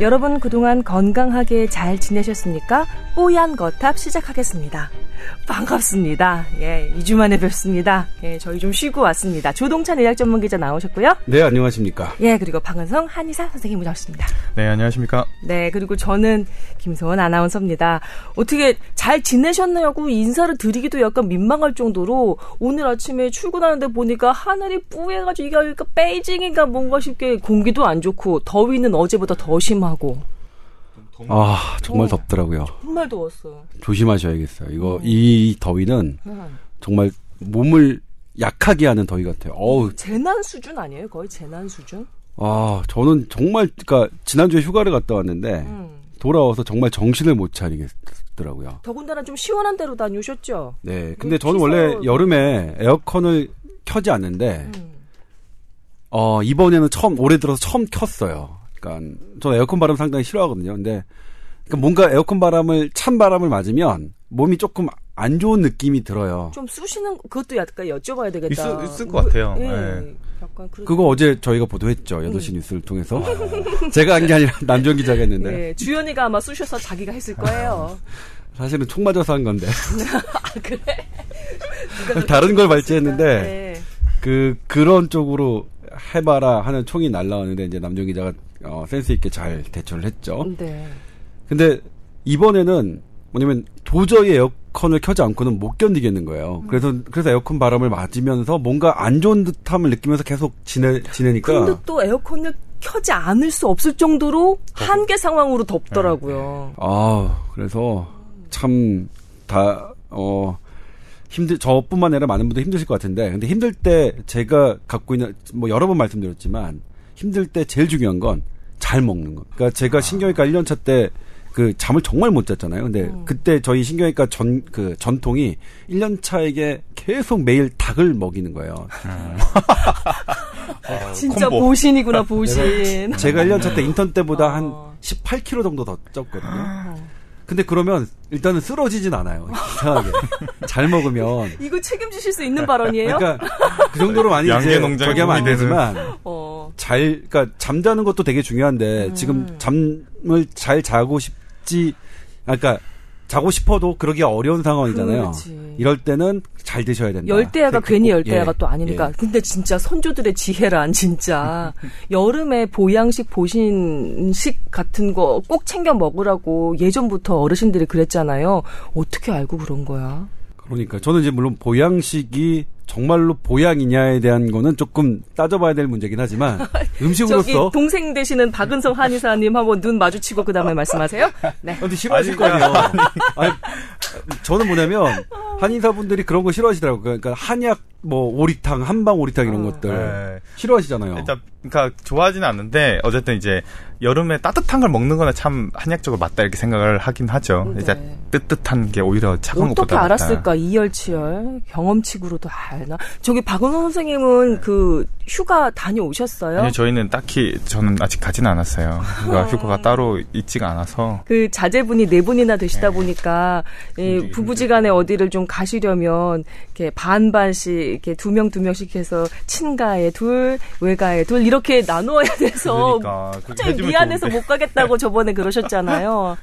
여러분 그동안 건강하게 잘 지내셨습니까? 뽀얀 거탑 시작하겠습니다. 반갑습니다. 예, 2주 만에 뵙습니다. 예, 저희 좀 쉬고 왔습니다. 조동찬 의학 전문 기자 나오셨고요. 네, 안녕하십니까. 예, 그리고 박은성 한의사 선생님 모셨습니다. 네, 안녕하십니까. 네, 그리고 저는 김소원 아나운서입니다. 어떻게 잘 지내셨나요?고 인사를 드리기도 약간 민망할 정도로 오늘 아침에 출근하는데 보니까 하늘이 뿌해가지고 이게 그러니까 베이징인가 뭔가 싶게 공기도 안 좋고 더위는 어제보다 더 심하고. 아 정말 어, 덥더라고요. 정말 더웠어요. 조심하셔야겠어요. 이거 음. 이 더위는 음. 정말 몸을 약하게 하는 더위 같아요. 어우 재난 수준 아니에요? 거의 재난 수준? 아 저는 정말 그러니까 지난주에 휴가를 갔다 왔는데 음. 돌아와서 정말 정신을 못 차리겠더라고요. 더군다나 좀 시원한 데로 다녀오셨죠? 네. 근데 저는 원래 여름에 에어컨을 켜지 않는데 음. 어 이번에는 처음 올해 들어서 처음 켰어요. 그러니까 저는 에어컨 바람 상당히 싫어하거든요. 근데 그러니까 뭔가 에어컨 바람을 찬 바람을 맞으면 몸이 조금 안 좋은 느낌이 들어요. 좀 쑤시는 그것도 약간 여쭤봐야 되겠다. 있을, 있을 것 같아요. 예. 네. 그거 어제 저희가 보도했죠. 8시 음. 뉴스를 통해서. 아. 제가 한 게 아니라 남정 기자가 했는데. 네, 주연이가 아마 쑤셔서 자기가 했을 거예요. 사실은 총 맞아서 한 건데. 아, 그래? 다른 걸 발제했는데, 네. 그, 그런 쪽으로 해봐라 하는 총이 날라왔는데, 이제 남정 기자가 어, 센스 있게 잘 대처를 했죠. 네. 근데 이번에는 뭐냐면 도저히 에어컨을 켜지 않고는 못 견디겠는 거예요. 음. 그래서 그래서 에어컨 바람을 맞으면서 뭔가 안 좋은 듯함을 느끼면서 계속 지내 지내니까. 근데 또 에어컨을 켜지 않을 수 없을 정도로 한계 상황으로 덥더라고요. 네. 아 그래서 참 다 어. 힘들 저뿐만 아니라 많은 분들 힘드실 것 같은데 근데 힘들 때 제가 갖고 있는 뭐 여러 번 말씀드렸지만 힘들 때 제일 중요한 건 잘 먹는 거. 그러니까 제가 아. 신경외과 1년차 때 그 잠을 정말 못 잤잖아요. 근데 음. 그때 저희 신경외과 전 그 전통이 1년 차에게 계속 매일 닭을 먹이는 거예요. 음. 어, 진짜 콤보. 보신이구나 보신. 제가 1년 차 때 인턴 때보다 어. 한 18kg 정도 더 쪘거든요. 아. 근데 그러면 일단은 쓰러지진 않아요. 이상하게. 잘 먹으면. 이거 책임지실 수 있는 발언이에요? 그러니까 그 정도로 많이 이제 저기 하면 안 되지만 어. 잘 그러니까 잠자는 것도 되게 중요한데 음. 지금 잠을 잘 자고 싶지 그러니까 자고 싶어도 그러기 어려운 상황이잖아요. 그렇지. 이럴 때는 잘 드셔야 된다. 열대야가 괜히 열대야가 예. 또 아니니까. 예. 근데 진짜 선조들의 지혜란 진짜 여름에 보양식 보신식 같은 거 꼭 챙겨 먹으라고 예전부터 어르신들이 그랬잖아요. 어떻게 알고 그런 거야? 그러니까 저는 이제 물론 보양식이 정말로 보양이냐에 대한 거는 조금 따져봐야 될 문제긴 하지만 음식으로서 동생 되시는 박은성 한의사님 한번 눈 마주치고 그 다음에 말씀하세요. 네. 근데 싫어하실 거 아니에요. 아니, 저는 뭐냐면 한의사분들이 그런 거 싫어하시더라고요. 그러니까 한약 뭐 오리탕, 한방 오리탕 이런 어. 것들 네. 싫어하시잖아요. 일단 그러니까 좋아하지는 않는데 어쨌든 이제 여름에 따뜻한 걸 먹는 거는 참 한약적으로 맞다 이렇게 생각을 하긴 하죠. 네. 이제 뜨뜻한 게 오히려 차가운 어떻게 것보다 알았을까? 이열치열 경험치구로도 알나? 저기 박은호 선생님은 네. 그 휴가 다녀오셨어요? 아니 저희는 딱히 저는 아직 가지는 않았어요. 그러니까 휴가가 따로 있지가 않아서 그 자제분이 네 분이나 되시다 네. 보니까 예, 부부지간에 어디를 좀 가시려면 이렇게 반반씩 이렇게 두 명 두 명씩 해서 친가에 둘, 외가에 둘 이렇게 나누어야 돼서 그러니까, 갑자기 미안해서 좋은데. 못 가겠다고 저번에 그러셨잖아요.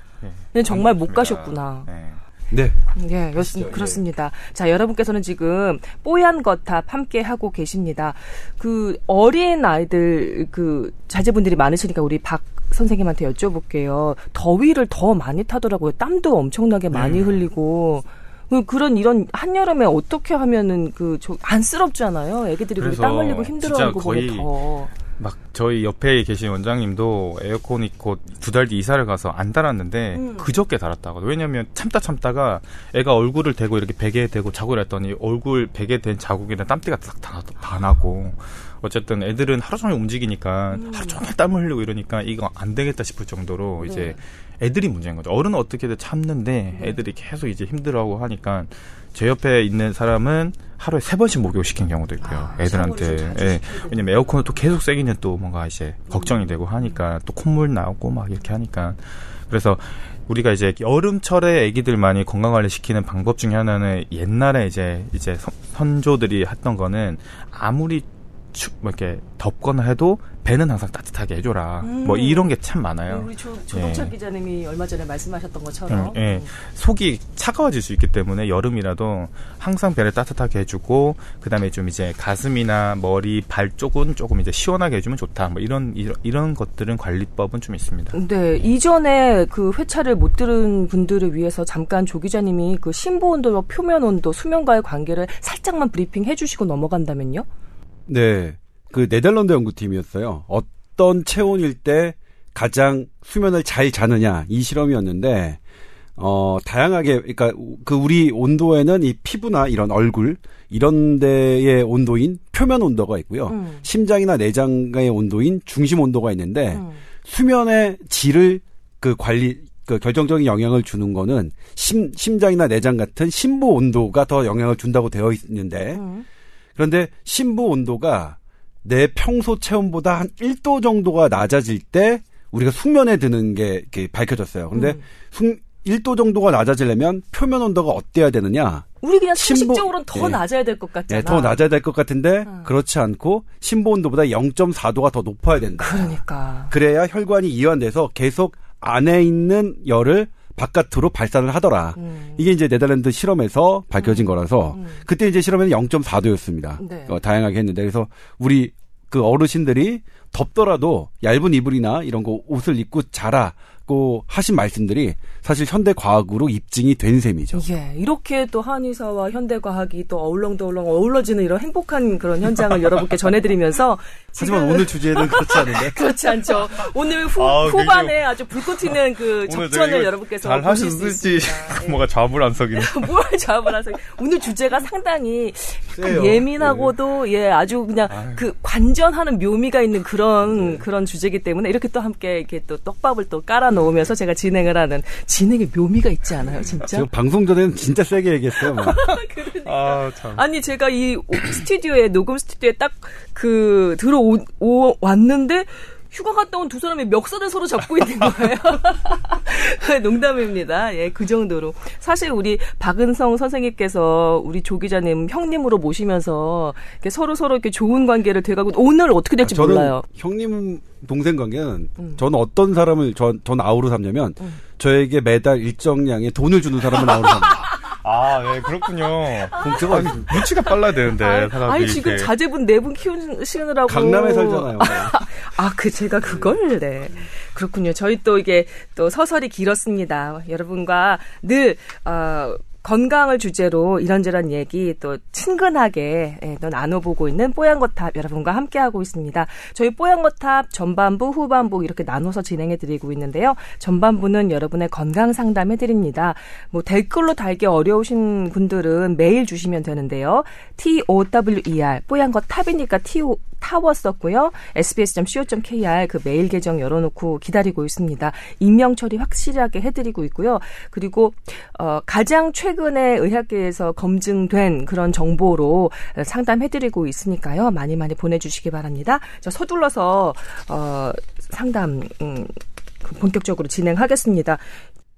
네. 정말 못 가셨구나. 네. 네. 예, 였, 그렇습니다. 자, 여러분께서는 지금 뽀얀 거탑 함께 하고 계십니다. 그 어린 아이들 그 자제분들이 많으시니까 우리 박 선생님한테 여쭤볼게요. 더위를 더 많이 타더라고요. 땀도 엄청나게 많이 네. 흘리고 그 그런 이런 한여름에 어떻게 하면은 그 저 안쓰럽잖아요. 애기들이 땀 흘리고 힘들어하고 거의 더. 막 저희 옆에 계신 원장님도 에어컨 있고 두달 뒤 이사를 가서 안 달았는데 음. 그저께 달았다고. 왜냐면 참다 참다가 애가 얼굴을 대고 이렇게 베개에 대고 자고 이랬더니 얼굴 베개 된 자국이나 땀띠가 다, 다 나고 어쨌든 애들은 하루 종일 움직이니까 음. 하루 종일 땀을 흘리고 이러니까 이거 안 되겠다 싶을 정도로 네. 이제 애들이 문제인 거죠. 어른은 어떻게든 참는데 네. 애들이 계속 이제 힘들어하고 하니까 제 옆에 있는 사람은 하루에 세 번씩 목욕 시킨 경우도 있고요. 아, 애들한테. 예. 왜냐면 에어컨을 또 계속 세기는 또 뭔가 이제 걱정이 되고 하니까 또 콧물 나오고 막 이렇게 하니까 그래서 우리가 이제 여름철에 아기들 많이 건강 관리 시키는 방법 중에 하나는 옛날에 이제 이제 선, 선조들이 했던 거는 아무리 추, 뭐 이렇게 덥거나 해도 배는 항상 따뜻하게 해줘라. 음. 뭐 이런 게 참 많아요. 우리 조, 조동철 예. 기자님이 얼마 전에 말씀하셨던 것처럼. 음, 예. 속이 차가워질 수 있기 때문에 여름이라도 항상 배를 따뜻하게 해주고 그다음에 좀 이제 가슴이나 머리, 발 쪽은 조금 이제 시원하게 해주면 좋다. 뭐 이런 이런, 이런 것들은 관리법은 좀 있습니다. 네, 이전에 그 회차를 못 들은 분들을 위해서 잠깐 조 기자님이 그 심보 온도와 표면 온도, 수면과의 관계를 살짝만 브리핑 해주시고 넘어간다면요? 네. 그 네덜란드 연구팀이었어요. 어떤 체온일 때 가장 수면을 잘 자느냐 이 실험이었는데 어 다양하게 그러니까 그 우리 온도에는 이 피부나 이런 얼굴 이런 데의 온도인 표면 온도가 있고요. 음. 심장이나 내장의 온도인 중심 온도가 있는데 음. 수면의 질을 그 관리 그 결정적인 영향을 주는 거는 심 심장이나 내장 같은 심부 온도가 더 영향을 준다고 되어 있는데 음. 그런데 심부 온도가 내 평소 체온보다 한 1도 정도가 낮아질 때 우리가 숙면에 드는 게 이렇게 밝혀졌어요. 근데 음. 숙 1도 정도가 낮아지려면 표면 온도가 어때야 되느냐? 우리 그냥 심보- 상식적으로는 더 예. 낮아야 될 것 같잖아. 네, 더 낮아야 될 것 같은데 음. 그렇지 않고 심부 온도보다 0.4도가 더 높아야 된다. 그러니까. 그래야 혈관이 이완돼서 계속 안에 있는 열을 바깥으로 발산을 하더라. 음. 이게 이제 네덜란드 실험에서 밝혀진 거라서 음. 그때 이제 실험에는 0.4도였습니다. 네. 어, 다양하게 했는데 그래서 우리 그 어르신들이 덥더라도 얇은 이불이나 이런 거 옷을 입고 자라고 하신 말씀들이 사실 현대 과학으로 입증이 된 셈이죠. 예, 이렇게 또 한의사와 현대 과학이 또 어울렁더울렁 어우러지는 이런 행복한 그런 현장을 여러분께 전해드리면서 하지만 오늘 주제는 그렇지 않은데. 그렇지 않죠. 오늘 후, 아, 후반에 아주 불꽃 튀는 그 접전을 여러분께서 잘 보실 수 하셨을지 있습니다. 예. 뭐가 좌불안석이네. 뭘 하세요. 오늘 주제가 상당히. 예민하고도 예 아주 그냥 아유. 그 관전하는 묘미가 있는 그런 그런 주제이기 때문에 이렇게 또 함께 이렇게 또 떡밥을 또 깔아 놓으면서 제가 진행을 하는 진행의 묘미가 있지 않아요, 진짜? 제가 방송 전에는 진짜 세게 얘기했어요. 막. 아 참. 아니 제가 이 오- 스튜디오에 녹음 스튜디오에 딱 그 들어오 오- 왔는데 휴가 갔다 온 두 사람이 멱살을 서로 잡고 있는 거예요. 농담입니다. 예, 그 정도로. 사실 우리 박은성 선생님께서 우리 조 기자님 형님으로 모시면서 이렇게 서로 서로 이렇게 좋은 관계를 돼가고 오늘 어떻게 될지 저는 몰라요. 형님 동생 관계는 음. 저는 어떤 사람을 전, 전 아우로 삼냐면 저에게 매달 일정량의 돈을 주는 사람을 아우로 삼니다. 아, 예, 그렇군요. 공짜가 눈치가 빨라야 되는데 아니, 사람이 아니, 지금 이렇게. 자제분 네 분 키우시느라고 강남에 살잖아요. 아, 그 제가 그걸 네. 그렇군요. 저희 또 이게 또 서설이 길었습니다. 여러분과 늘 어, 건강을 주제로 이런저런 얘기 또 친근하게 예, 또 나눠보고 있는 뽀얀거탑 여러분과 함께하고 있습니다. 저희 뽀얀거탑 전반부, 후반부 이렇게 나눠서 진행해드리고 있는데요. 전반부는 여러분의 건강 상담해드립니다. 뭐 댓글로 달기 어려우신 분들은 메일 주시면 되는데요. T-O-W-E-R 뽀얀거탑이니까 T-O 타워 썼고요. sbs.co.kr 그 메일 계정 열어놓고 기다리고 있습니다. 익명 처리 확실하게 해드리고 있고요. 그리고 어, 가장 최근에 의학계에서 검증된 그런 정보로 상담해드리고 있으니까요. 많이 많이 보내주시기 바랍니다. 자, 서둘러서 어, 상담 음, 그 본격적으로 진행하겠습니다.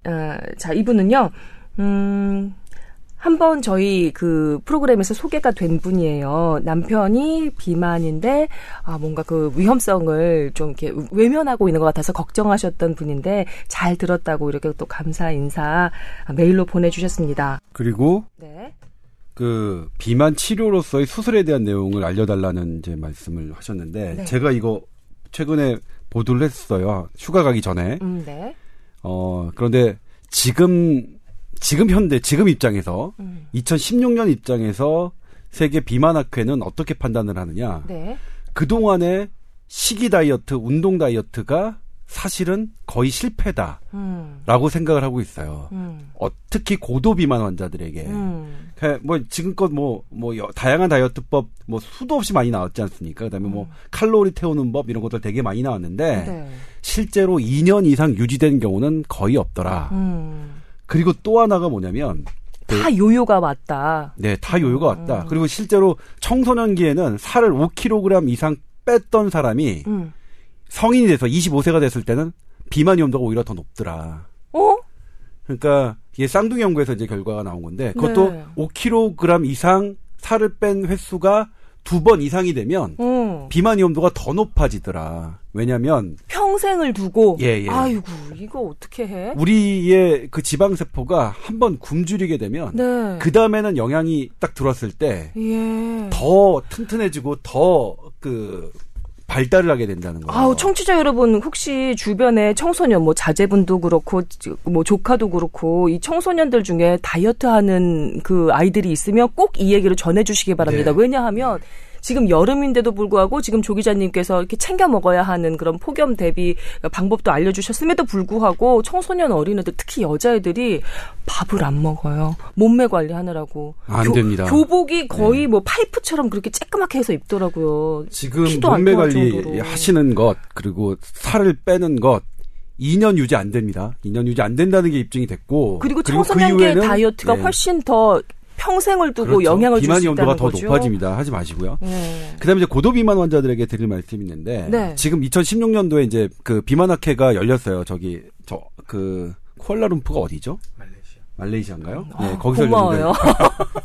어, 자, 이분은요. 음, 한번 저희 그 프로그램에서 소개가 된 분이에요. 남편이 비만인데 아 뭔가 그 위험성을 좀 이렇게 외면하고 있는 것 같아서 걱정하셨던 분인데 잘 들었다고 이렇게 또 감사 인사 메일로 보내주셨습니다. 그리고 네. 그 비만 치료로서의 수술에 대한 내용을 알려달라는 이제 말씀을 하셨는데 네. 제가 이거 최근에 보도를 했어요. 휴가 가기 전에. 음, 네. 어 그런데 지금 지금 현대 지금 입장에서 음, 2016년 입장에서 세계 비만학회는 어떻게 판단을 하느냐? 네. 그 동안의 식이 다이어트, 운동 다이어트가 사실은 거의 실패다라고 음, 생각을 하고 있어요. 음, 어, 특히 고도 비만 환자들에게 음, 그, 뭐 지금껏 뭐뭐 다양한 다이어트법 뭐 수도 없이 많이 나왔지 않습니까? 그다음에 뭐 칼로리 태우는 법 이런 것들 되게 많이 나왔는데 네. 실제로 2년 이상 유지된 경우는 거의 없더라. 음, 그리고 또 하나가 뭐냐면 다 요요가 왔다. 네, 다 요요가 왔다. 음. 그리고 실제로 청소년기에는 살을 5kg 이상 뺐던 사람이 음. 성인이 돼서 25세가 됐을 때는 비만 위험도가 오히려 더 높더라. 어? 그러니까 이게 쌍둥이 연구에서 이제 결과가 나온 건데 그것도 네. 5kg 이상 살을 뺀 횟수가 두 번 이상이 되면 어. 비만 위험도가 더 높아지더라. 왜냐면 평생을 두고 예, 예. 아이고 이거 어떻게 해? 우리의 그 지방 세포가 한 번 굶주리게 되면 네. 그 다음에는 영양이 딱 들어왔을 때 예. 더 튼튼해지고 더그 발달을 하게 된다는 거예요. 아우 청취자 여러분 혹시 주변에 청소년 뭐 자제분도 그렇고 뭐 조카도 그렇고 이 청소년들 중에 다이어트 하는 그 아이들이 있으면 꼭 이 얘기를 전해 주시기 바랍니다. 네. 왜냐하면 지금 여름인데도 불구하고 지금 조 기자님께서 이렇게 챙겨 먹어야 하는 그런 폭염 대비 방법도 알려주셨음에도 불구하고 청소년 어린애들 특히 여자애들이 밥을 안 먹어요. 몸매 관리하느라고. 안 교- 됩니다. 교복이 거의 뭐 파이프처럼 그렇게 쬐끄맣게 해서 입더라고요. 지금 몸매 관리 정도로. 하시는 것 그리고 살을 빼는 것 2년 유지 안 됩니다. 2년 유지 안 된다는 게 입증이 됐고 그리고 그 청소년기 이후에는, 다이어트가 네, 훨씬 더 평생을 두고 그렇죠. 영향을 줄 비만 수 있다는 더 거죠. 높아집니다. 하지 마시고요. 네. 그다음에 이제 고도 비만 환자들에게 드릴 말씀이 있는데 네. 지금 2016년도에 이제 그 비만학회가 열렸어요. 저기 저 그 쿠알라룸푸가 어디죠? 말레이시아. 말레이시아인가요? 아, 네, 거기서 고마워요. 열렸는데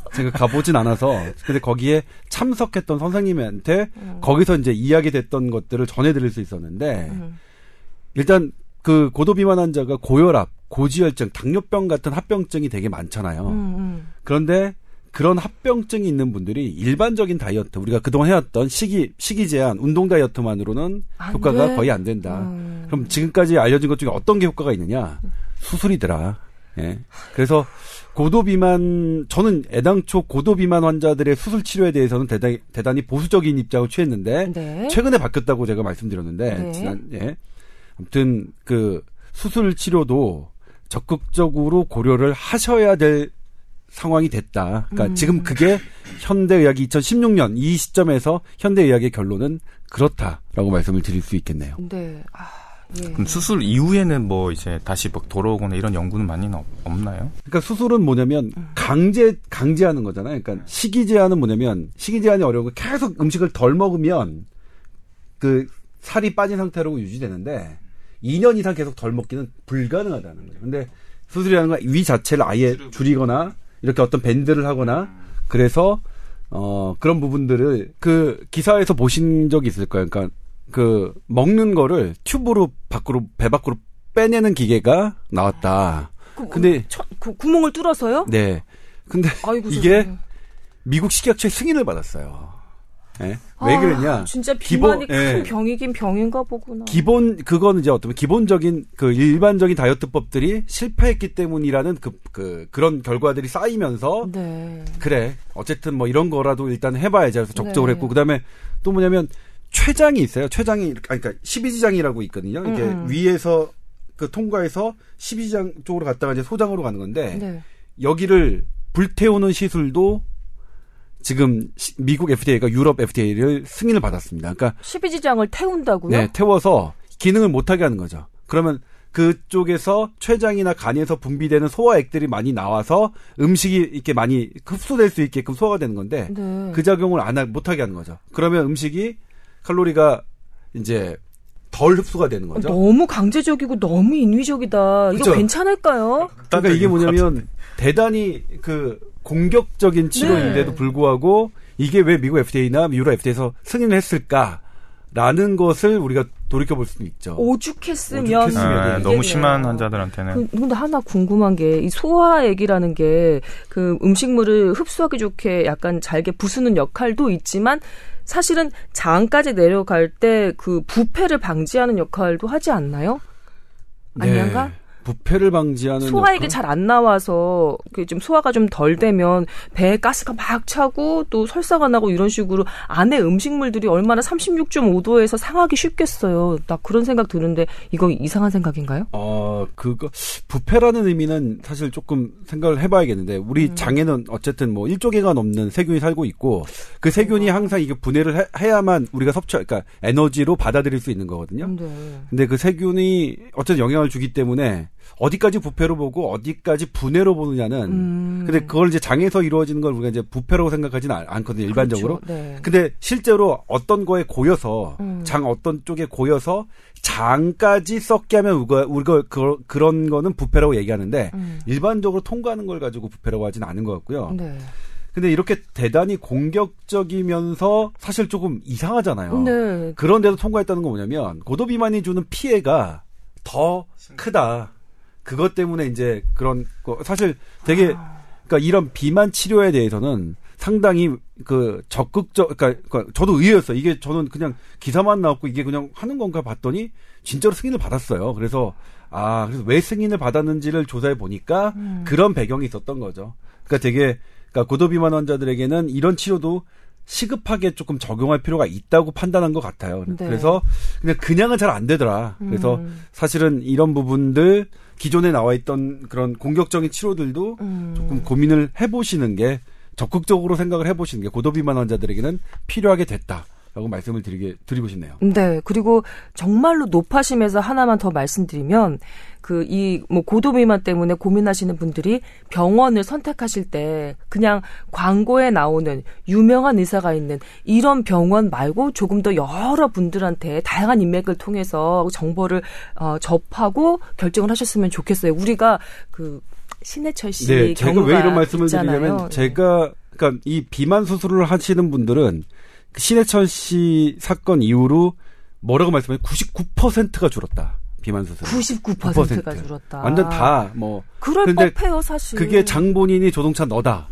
제가 가보진 않아서 근데 거기에 참석했던 선생님한테 거기서 이제 이야기됐던 것들을 전해드릴 수 있었는데 음. 일단 그 고도 비만 환자가 고혈압, 고지혈증, 당뇨병 같은 합병증이 되게 많잖아요. 음, 음. 그런데 그런 합병증이 있는 분들이 일반적인 다이어트 우리가 그동안 해왔던 식이 식이 제한 운동 다이어트만으로는 안 효과가 돼? 거의 안 된다. 음. 그럼 지금까지 알려진 것 중에 어떤 게 효과가 있느냐? 수술이더라. 예. 그래서 고도 비만 저는 애당초 고도 비만 환자들의 수술 치료에 대해서는 대단히, 대단히 보수적인 입장을 취했는데 네. 최근에 바뀌었다고 제가 말씀드렸는데 네. 지난 예. 아무튼 그 수술 치료도 적극적으로 고려를 하셔야 될 상황이 됐다. 그러니까 음. 지금 그게 현대의학이 2016년 이 시점에서 현대의학의 결론은 그렇다라고 말씀을 드릴 수 있겠네요. 네. 아, 예. 그럼 수술 이후에는 뭐 이제 다시 막 돌아오거나 이런 연구는 많이 없- 없나요? 그러니까 수술은 뭐냐면 강제 강제하는 거잖아요. 그러니까 식이 제한은 뭐냐면 식이 제한이 어려운 거 계속 음식을 덜 먹으면 그 살이 빠진 상태로 유지되는데 2년 이상 계속 덜 먹기는 불가능하다는 거예요. 근데 수술이라는 건 위 자체를 아예 줄이거나 이렇게 어떤 밴드를 하거나 그래서 어 그런 부분들을 그 기사에서 보신 적이 있을 거예요. 그러니까 그 먹는 거를 튜브로 밖으로 배 밖으로 빼내는 기계가 나왔다. 그, 근데 천- 그 구멍을 뚫어서요? 네. 근데 아이고 이게. 미국 식약처의 승인을 받았어요. 예? 왜 아, 그랬냐? 진짜 기본- 비만이 큰 예. 병이긴 병인가 보구나. 기본 그거는 이제 어떤 기본적인 그 일반적인 다이어트법들이 실패했기 때문이라는 그, 그 그런 결과들이 쌓이면서 네. 그래 어쨌든 뭐 이런 거라도 일단 해봐야지 해서 적극적으로 네. 했고 그다음에 또 뭐냐면 췌장이 있어요. 췌장이 아니, 그러니까 12지장이라고 있거든요. 이게 음, 음. 위에서 그 통과해서 12지장 쪽으로 갔다가 이제 소장으로 가는 건데 네. 여기를 불태우는 시술도 지금 시- 미국 FDA가 유럽 FDA를 승인을 받았습니다. 그러니까 12지장을 태운다고요? 네, 태워서 기능을 못하게 하는 거죠. 그러면 그쪽에서 췌장이나 간에서 분비되는 소화액들이 많이 나와서 음식이 이렇게 많이 흡수될 수 있게끔 소화가 되는 건데 네. 그 작용을 안 하, 못하게 하는 거죠. 그러면 음식이 칼로리가 이제 덜 흡수가 되는 거죠. 너무 강제적이고 너무 인위적이다. 이거 그쵸? 괜찮을까요? 그러니까 이게 뭐냐면 대단히 그 공격적인 치료인데도 네. 불구하고 이게 왜 미국 FDA나 유럽 FDA에서 승인을 했을까 라는 것을 우리가 돌이켜 볼 수도 있죠. 오죽했으면 오죽했으면 아, 되겠네요. 너무 심한 환자들한테는 그, 근데 하나 궁금한 게 이 소화액이라는 게 그 음식물을 흡수하기 좋게 약간 잘게 부수는 역할도 있지만 사실은 장까지 내려갈 때 그 부패를 방지하는 역할도 하지 않나요? 아니한가? 네. 부패를 방지하는 소화액이 역할? 잘안 나와서 그좀 소화가 좀 덜 되면 배에 가스가 막 차고 또 설사가 나고 이런 식으로 안에 음식물들이 얼마나 36.5도에서 상하기 쉽겠어요. 나 그런 생각 드는데 이거 이상한 생각인가요? 어, 그거, 부패라는 의미는 사실 조금 생각을 해봐야겠는데, 우리 음. 장에는 어쨌든 뭐 1조 개가 넘는 세균이 살고 있고, 그 세균이 음. 항상 이게 분해를 해, 해야만 우리가 섭취, 그러니까 에너지로 받아들일 수 있는 거거든요. 네. 근데 그 세균이 어쨌든 영향을 주기 때문에 어디까지 부패로 보고 어디까지 분해로 보느냐는 음. 근데 그걸 이제 장에서 이루어지는 걸 우리가 이제 부패라고 생각하지는 않- 않거든요 일반적으로 그렇죠. 네. 근데 실제로 어떤 거에 고여서 음. 장 어떤 쪽에 고여서 장까지 썩게 하면 우리가 우리가 그, 그런 거는 부패라고 얘기하는데 음. 일반적으로 통과하는 걸 가지고 부패라고 하지는 않은 것 같고요 네. 근데 이렇게 대단히 공격적이면서 사실 조금 이상하잖아요. 네. 그런데도 통과했다는 건 뭐냐면 고도 비만이 주는 피해가 더 크다. 그것 때문에 이제 그런 거 사실 되게 그러니까 이런 비만 치료에 대해서는 상당히 그 적극적 그러니까, 그러니까 저도 의외였어요. 이게 저는 그냥 기사만 나왔고 이게 그냥 하는 건가 봤더니 진짜로 승인을 받았어요. 그래서 아 그래서 왜 승인을 받았는지를 조사해 보니까 음. 그런 배경이 있었던 거죠. 그러니까 되게 그러니까 고도 비만 환자들에게는 이런 치료도 시급하게 조금 적용할 필요가 있다고 판단한 것 같아요. 네. 그래서 그냥 그냥은 잘 안 되더라. 그래서 음. 사실은 이런 부분들 기존에 나와 있던 그런 공격적인 치료들도 음. 조금 고민을 해보시는 게 적극적으로 생각을 해보시는 게 고도비만 환자들에게는 필요하게 됐다 라고 말씀을 드리게 드리고 싶네요. 네. 그리고 정말로 높아심에서 하나만 더 말씀드리면 그 이 뭐 고도비만 때문에 고민하시는 분들이 병원을 선택하실 때 그냥 광고에 나오는 유명한 의사가 있는 이런 병원 말고 조금 더 여러 분들한테 다양한 인맥을 통해서 정보를 어, 접하고 결정을 하셨으면 좋겠어요. 우리가 그 신해철 씨 네, 제가 왜 이런 말씀을 있잖아요. 드리냐면 제가 그러니까 이 비만 수술을 하시는 분들은 그 신해철 씨 사건 이후로 뭐라고 말씀해 99%가 줄었다. 비만 수술. 99%가 9%. 줄었다. 완전 다 뭐 그럴 근데 법해요, 사실. 그게 장본인이 조동찬 너다.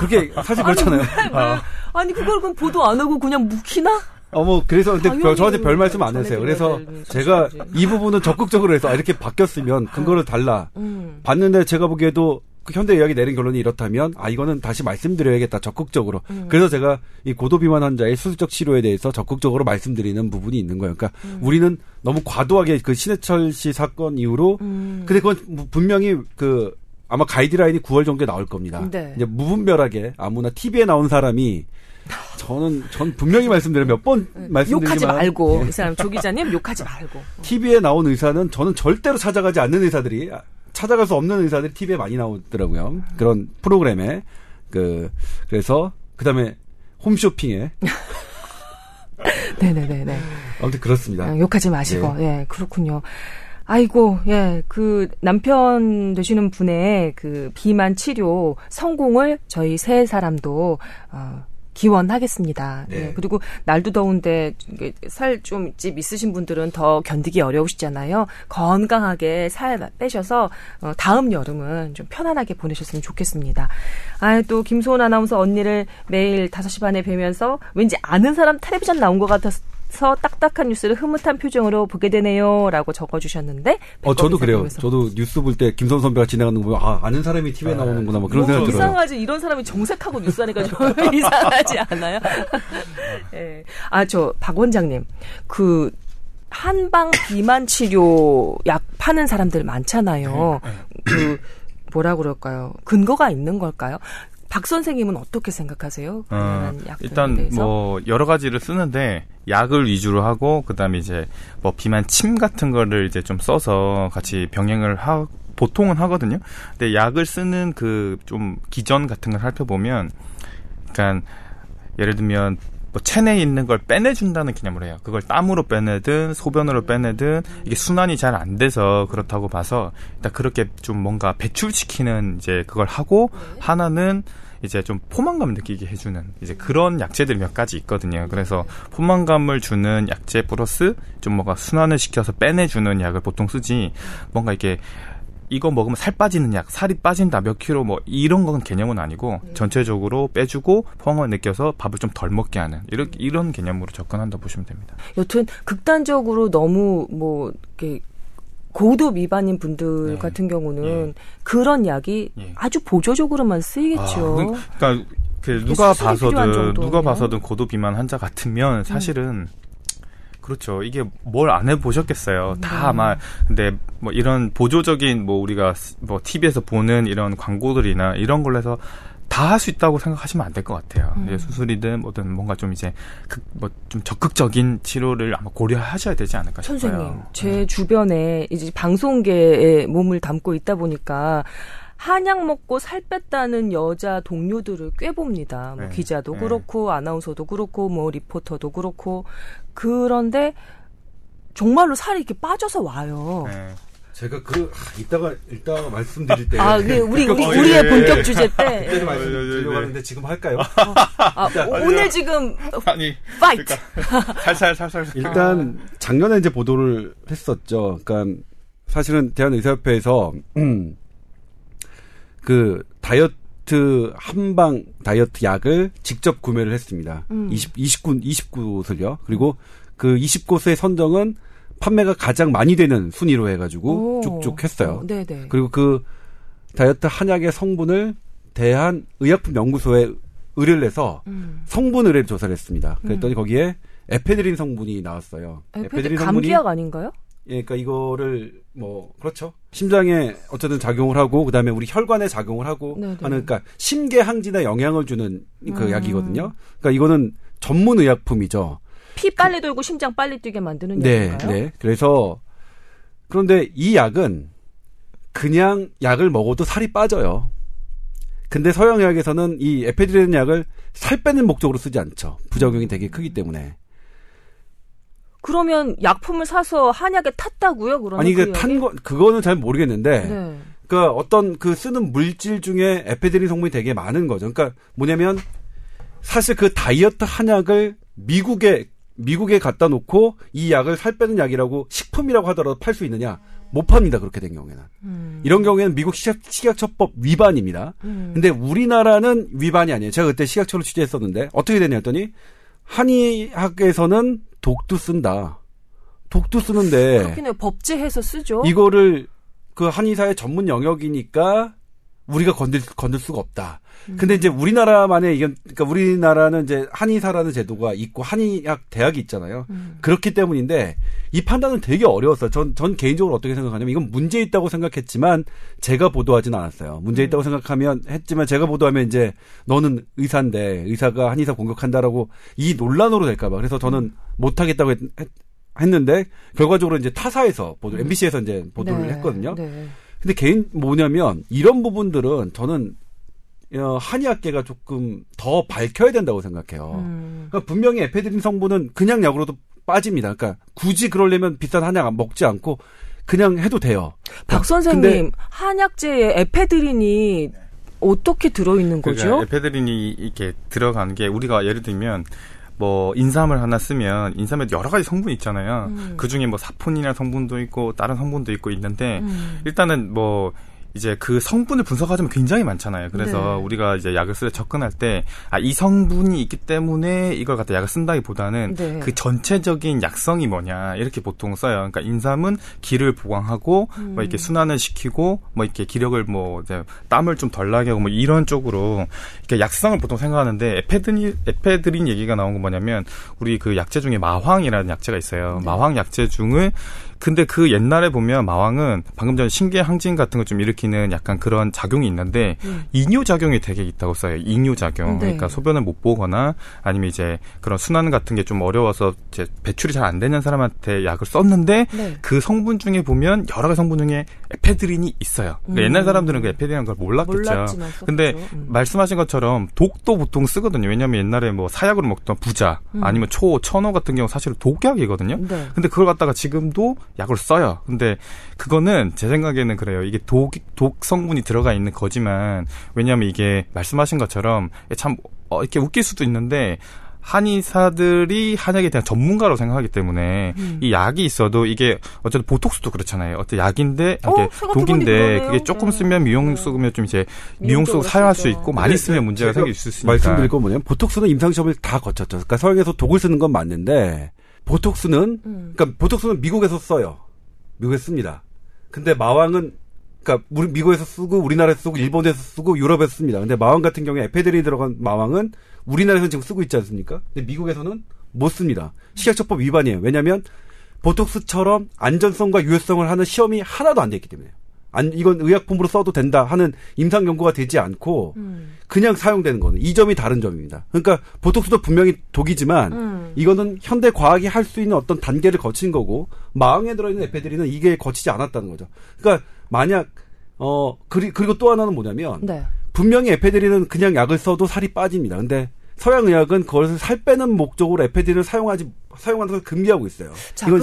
그게 사실 그렇잖아요. 아. 아니 그걸 그럼 보도 안 하고 그냥 묵히나? 어머 그래서 근데 별- 저한테 별 말씀 안. 전해드려야 그래서 될 제가. 이 부분은 적극적으로 해서 아, 이렇게 바뀌었으면 근거를 달라. 음. 봤는데 제가 보기에도 그 현대 의학이 내린 결론이 이렇다면 아 이거는 다시 말씀드려야겠다 적극적으로. 음. 그래서 제가 이 고도 비만 환자의 수술적 치료에 대해서 적극적으로 말씀드리는 부분이 있는 거예요. 그러니까 음. 우리는 너무 과도하게 그 신해철 씨 사건 이후로 음. 근데 그건 뭐 분명히 그 아마 가이드라인이 9월 정도에 나올 겁니다. 네. 이제 무분별하게 아무나 TV에 나온 사람이 저는 전 분명히 말씀드려 몇 번 말씀드리지만 욕하지 말고 예. 이 사람 조 기자님 욕하지 말고. TV에 나온 의사는 저는 절대로 찾아가지 않는 의사들이 아, 찾아갈 수 없는 의사들이 TV에 많이 나오더라고요. 그런 프로그램에 그 그래서 그다음에 홈쇼핑에 네네네네. 아무튼 그렇습니다. 아, 욕하지 마시고 예 그렇군요. 아이고 예 그 남편 되시는 분의 그 비만 치료 성공을 저희 세 사람도 어, 기원하겠습니다. 네. 예, 그리고 날도 더운데 살 좀 집 있으신 분들은 더 견디기 어려우시잖아요. 건강하게 살 빼셔서 어, 다음 여름은 좀 편안하게 보내셨으면 좋겠습니다. 아, 또 김소은 아나운서 언니를 매일 5시 반에 뵈면서 왠지 아는 사람 텔레비전 나온 것 같아서 딱딱한 뉴스를 흐뭇한 표정으로 보게 되네요라고 적어주셨는데 어 저도 그래요. 보면서. 저도 뉴스 볼 때 김선 선배가 진행하는 거 보면 아 아는 사람이 TV에 나오는구나 뭐 그런 뭐 생각 들어요. 이상하지 이런 사람이 정색하고 뉴스 하니까 좀 이상하지 않아요? 예. 아저 박 원장님 그 한방 비만 치료 약 파는 사람들 많잖아요. 네, 그 뭐라 그럴까요? 근거가 있는 걸까요? 박 선생님은 어떻게 생각하세요? 어, 일단? 뭐 여러 가지를 쓰는데 약을 위주로 하고 그다음에 이제 뭐 비만 침 같은 거를 이제 좀 써서 같이 병행을 하 보통은 하거든요. 근데 약을 쓰는 그 좀 기전 같은 걸 살펴보면 그러니까 예를 들면 뭐 체내에 있는 걸 빼내준다는 개념을 해요. 그걸 땀으로 빼내든 소변으로 빼내든 이게 순환이 잘 안 돼서 그렇다고 봐서 일단 그렇게 좀 뭔가 배출시키는 이제 그걸 하고 하나는 이제 좀 포만감 느끼게 해주는 이제 그런 약재들이 몇 가지 있거든요. 그래서 포만감을 주는 약재 플러스 좀 뭔가 순환을 시켜서 빼내주는 약을 보통 쓰지 뭔가 이게 이거 먹으면 살 빠지는 약, 살이 빠진다, 몇 킬로 뭐 이런 건 개념은 아니고 전체적으로 빼주고 포항을 느껴서 밥을 좀 덜 먹게 하는 이런 이런 개념으로 접근한다 보시면 됩니다. 여튼 극단적으로 너무 뭐 이렇게 고도 미반인 분들 네. 같은 경우는 예. 그런 약이 예. 아주 보조적으로만 쓰이겠죠. 아, 그러니까 그 누가 봐서든. 누가 봐서든 고도 비만 환자 같으면 사실은 그렇죠. 이게 뭘 안 해보셨겠어요. 네. 다 아마 근데 뭐 이런 보조적인 뭐 우리가 뭐 TV에서 보는 이런 광고들이나 이런 걸로 해서 다 할 수 있다고 생각하시면 안 될 것 같아요. 음. 예, 수술이든 뭐든 뭔가 좀 이제 뭐 좀 적극적인 치료를 아마 고려하셔야 되지 않을까 싶어요. 선생님, 네. 제 주변에 이제 방송계에 몸을 담고 있다 보니까 한약 먹고 살 뺐다는 여자 동료들을 꽤 봅니다. 뭐 네. 기자도 네. 그렇고 아나운서도 그렇고 뭐 리포터도 그렇고 그런데 정말로 살이 이렇게 빠져서 와요. 네. 제가 그 아, 이따가 이따가 말씀드릴 때 아, 그 우리 우리 어, 우리의 예, 예, 본격 주제 때. 그때도 말씀드리려고 예, 예, 예. 하는데 지금 할까요? 아, 오- 오늘 지금 아니 fight. 살살 살살 일단 작년에 이제 보도를 했었죠. 그러니까 사실은 대한의사협회에서 음, 그 다이어트 한방 다이어트 약을 직접 구매를 했습니다. 음. 20 29 29곳을요. 그리고 그 20곳의 선정은 판매가 가장 많이 되는 순위로 해가지고 오. 쭉쭉 했어요. 어, 네네. 그리고 그 다이어트 한약의 성분을 대한 의약품 연구소에 의뢰를 해서 음. 성분 의뢰 조사를 했습니다. 그랬더니 거기에 에페드린 성분이 나왔어요. 에페드 감기약 아닌가요? 예, 그러니까 이거를 뭐 그렇죠. 심장에 어쨌든 작용을 하고 그다음에 우리 혈관에 작용을 하고 네네. 하는 그러니까 심계 항진에 영향을 주는 그 음. 약이거든요. 그러니까 이거는 전문 의약품이죠. 피 빨리 돌고 심장 빨리 뛰게 만드는 네, 약인가요? 네. 그래서 그런데 이 약은 그냥 약을 먹어도 살이 빠져요. 근데 서양의학에서는 이 에페드린 약을 살 빼는 목적으로 쓰지 않죠. 부작용이 되게 크기 때문에. 그러면 약품을 사서 한약에 탔다고요? 그러면 아니 그그 탄? 거 그거는 잘 모르겠는데 네. 그러니까 어떤 그 쓰는 물질 중에 에페드린 성분이 되게 많은 거죠. 그러니까 뭐냐면 사실 그 다이어트 한약을 미국에 미국에 갖다 놓고 이 약을 살 빼는 약이라고 식품이라고 하더라도 팔 수 있느냐? 못 팝니다. 그렇게 된 경우에는. 음. 이런 경우에는 미국 식약, 식약처법 위반입니다. 음. 근데 우리나라는 위반이 아니에요. 제가 그때 식약처로 취재했었는데 어떻게 되냐 했더니 한의학에서는 독도 쓴다. 독도 쓰는데 그렇긴 해요. 법제해서 쓰죠. 이거를 그 한의사의 전문 영역이니까 우리가 건들 건들 수가 없다. 음. 근데 이제 우리나라만의 이건 그러니까 우리나라는 이제 한의사라는 제도가 있고 한의학 대학이 있잖아요. 음. 그렇기 때문인데 이 판단은 되게 어려웠어요. 전, 전 개인적으로 어떻게 생각하냐면 이건 문제 있다고 생각했지만 제가 보도하진 않았어요. 문제 있다고 생각하면 했지만 제가 보도하면 이제 너는 의사인데 의사가 한의사 공격한다라고 이 논란으로 될까 봐 그래서 저는 못 하겠다고 했, 는데 결과적으로 이제 타사에서 보도, MBC에서 이제 보도를 네. 했거든요. 네. 근데 개인 뭐냐면 이런 부분들은 저는 어, 한의학계가 조금 더 밝혀야 된다고 생각해요. 음. 그러니까 분명히 에페드린 성분은 그냥 약으로도 빠집니다. 그러니까 굳이 그러려면 비싼 한약 안 먹지 않고 그냥 해도 돼요. 박 선생님, 한약재에 에페드린이 어떻게 들어있는 거죠? 그러니까 에페드린이 이렇게 들어가는 게 우리가 예를 들면 뭐 인삼을 하나 쓰면 인삼에 여러 가지 성분이 있잖아요. 음. 그 중에 뭐 사포닌이라는 성분도 있고 다른 성분도 있고 있는데 음. 일단은 뭐 이제 그 성분을 분석하자면 굉장히 많잖아요. 그래서 네. 우리가 이제 약을 쓰려 접근할 때, 아, 이 성분이 있기 때문에 이걸 갖다 약을 쓴다기 보다는 네. 그 전체적인 약성이 뭐냐, 이렇게 보통 써요. 그러니까 인삼은 기를 보강하고, 음. 뭐 이렇게 순환을 시키고, 뭐 이렇게 기력을 뭐, 이제 땀을 좀 덜 나게 하고 뭐 이런 쪽으로 이렇게 약성을 보통 생각하는데 에페드린, 에페드린 얘기가 나온 건 뭐냐면 우리 그 약재 중에 마황이라는 약재가 있어요. 네. 마황 약재 중을 근데 그 옛날에 보면 마왕은 방금 전에 신계 항진 같은 거좀 일으키는 약간 그런 작용이 있는데 음. 이뇨 작용이 되게 있다고 써요. 이뇨 작용. 네. 그러니까 소변을 못 보거나 아니면 이제 그런 순환 같은 게 좀 어려워서 이제 배출이 잘 안 되는 사람한테 약을 썼는데 네. 그 성분 중에 보면 여러 가지 성분 중에 에페드린이 있어요. 그러니까 음. 옛날 사람들은 그 에페드린인 걸 몰랐겠죠. 근데 음. 말씀하신 것처럼 독도 보통 쓰거든요. 왜냐하면 옛날에 뭐 사약으로 먹던 부자 음. 아니면 초, 천호 같은 경우 사실은 독약이거든요. 네. 근데 그걸 갖다가 지금도 약을 써요. 근데 그거는 제 생각에는 그래요. 이게 독, 독 성분이 들어가 있는 거지만 왜냐하면 이게 말씀하신 것처럼 참 어, 이렇게 웃길 수도 있는데 한의사들이 한약에 대한 전문가로 생각하기 때문에 음. 이 약이 있어도 이게 어쨌든 보톡스도 그렇잖아요. 어떤 약인데 어, 이게 독인데. 그게 조금 네. 쓰면 미용 네. 쓰면 좀 이제 미용 속 사용할 수. 있고 많이 쓰면 문제가 제가 생길 수 있으니까. 말씀드릴 건 뭐냐면 보톡스는 임상 시험을 다 거쳤죠. 그러니까 서양에서 독을 쓰는 건 맞는데 보톡스는 음. 그러니까 보톡스는 미국에서 써요. 미국에서 씁니다. 근데 마왕은 그러니까 우리 미국에서 쓰고 우리나라에서 쓰고 일본에서 쓰고 유럽에서 씁니다. 근데 마왕 같은 경우에 에페드린이 들어간 마왕은 우리나라에서 지금 쓰고 있지 않습니까? 근데 미국에서는 못 씁니다. 식약처법 위반이에요. 왜냐하면 보톡스처럼 안전성과 유효성을 하는 시험이 하나도 안 돼 있기 때문에요. 안, 이건 의약품으로 써도 된다 하는 임상 연구가 되지 않고 음. 그냥 사용되는 거는 이 점이 다른 점입니다. 그러니까 보톡스도 분명히 독이지만 음. 이거는 현대 과학이 할 수 있는 어떤 단계를 거친 거고 마왕에 들어있는 에페드린은 이게 거치지 않았다는 거죠. 그러니까 만약 어 그리, 그리고 또 하나는 뭐냐면 네. 분명히 에페드린은 그냥 약을 써도 살이 빠집니다. 근데 서양 의학은 그것을 살 빼는 목적으로 에페드린을 사용하지 사용하는 걸 금기하고 있어요. 자, 이건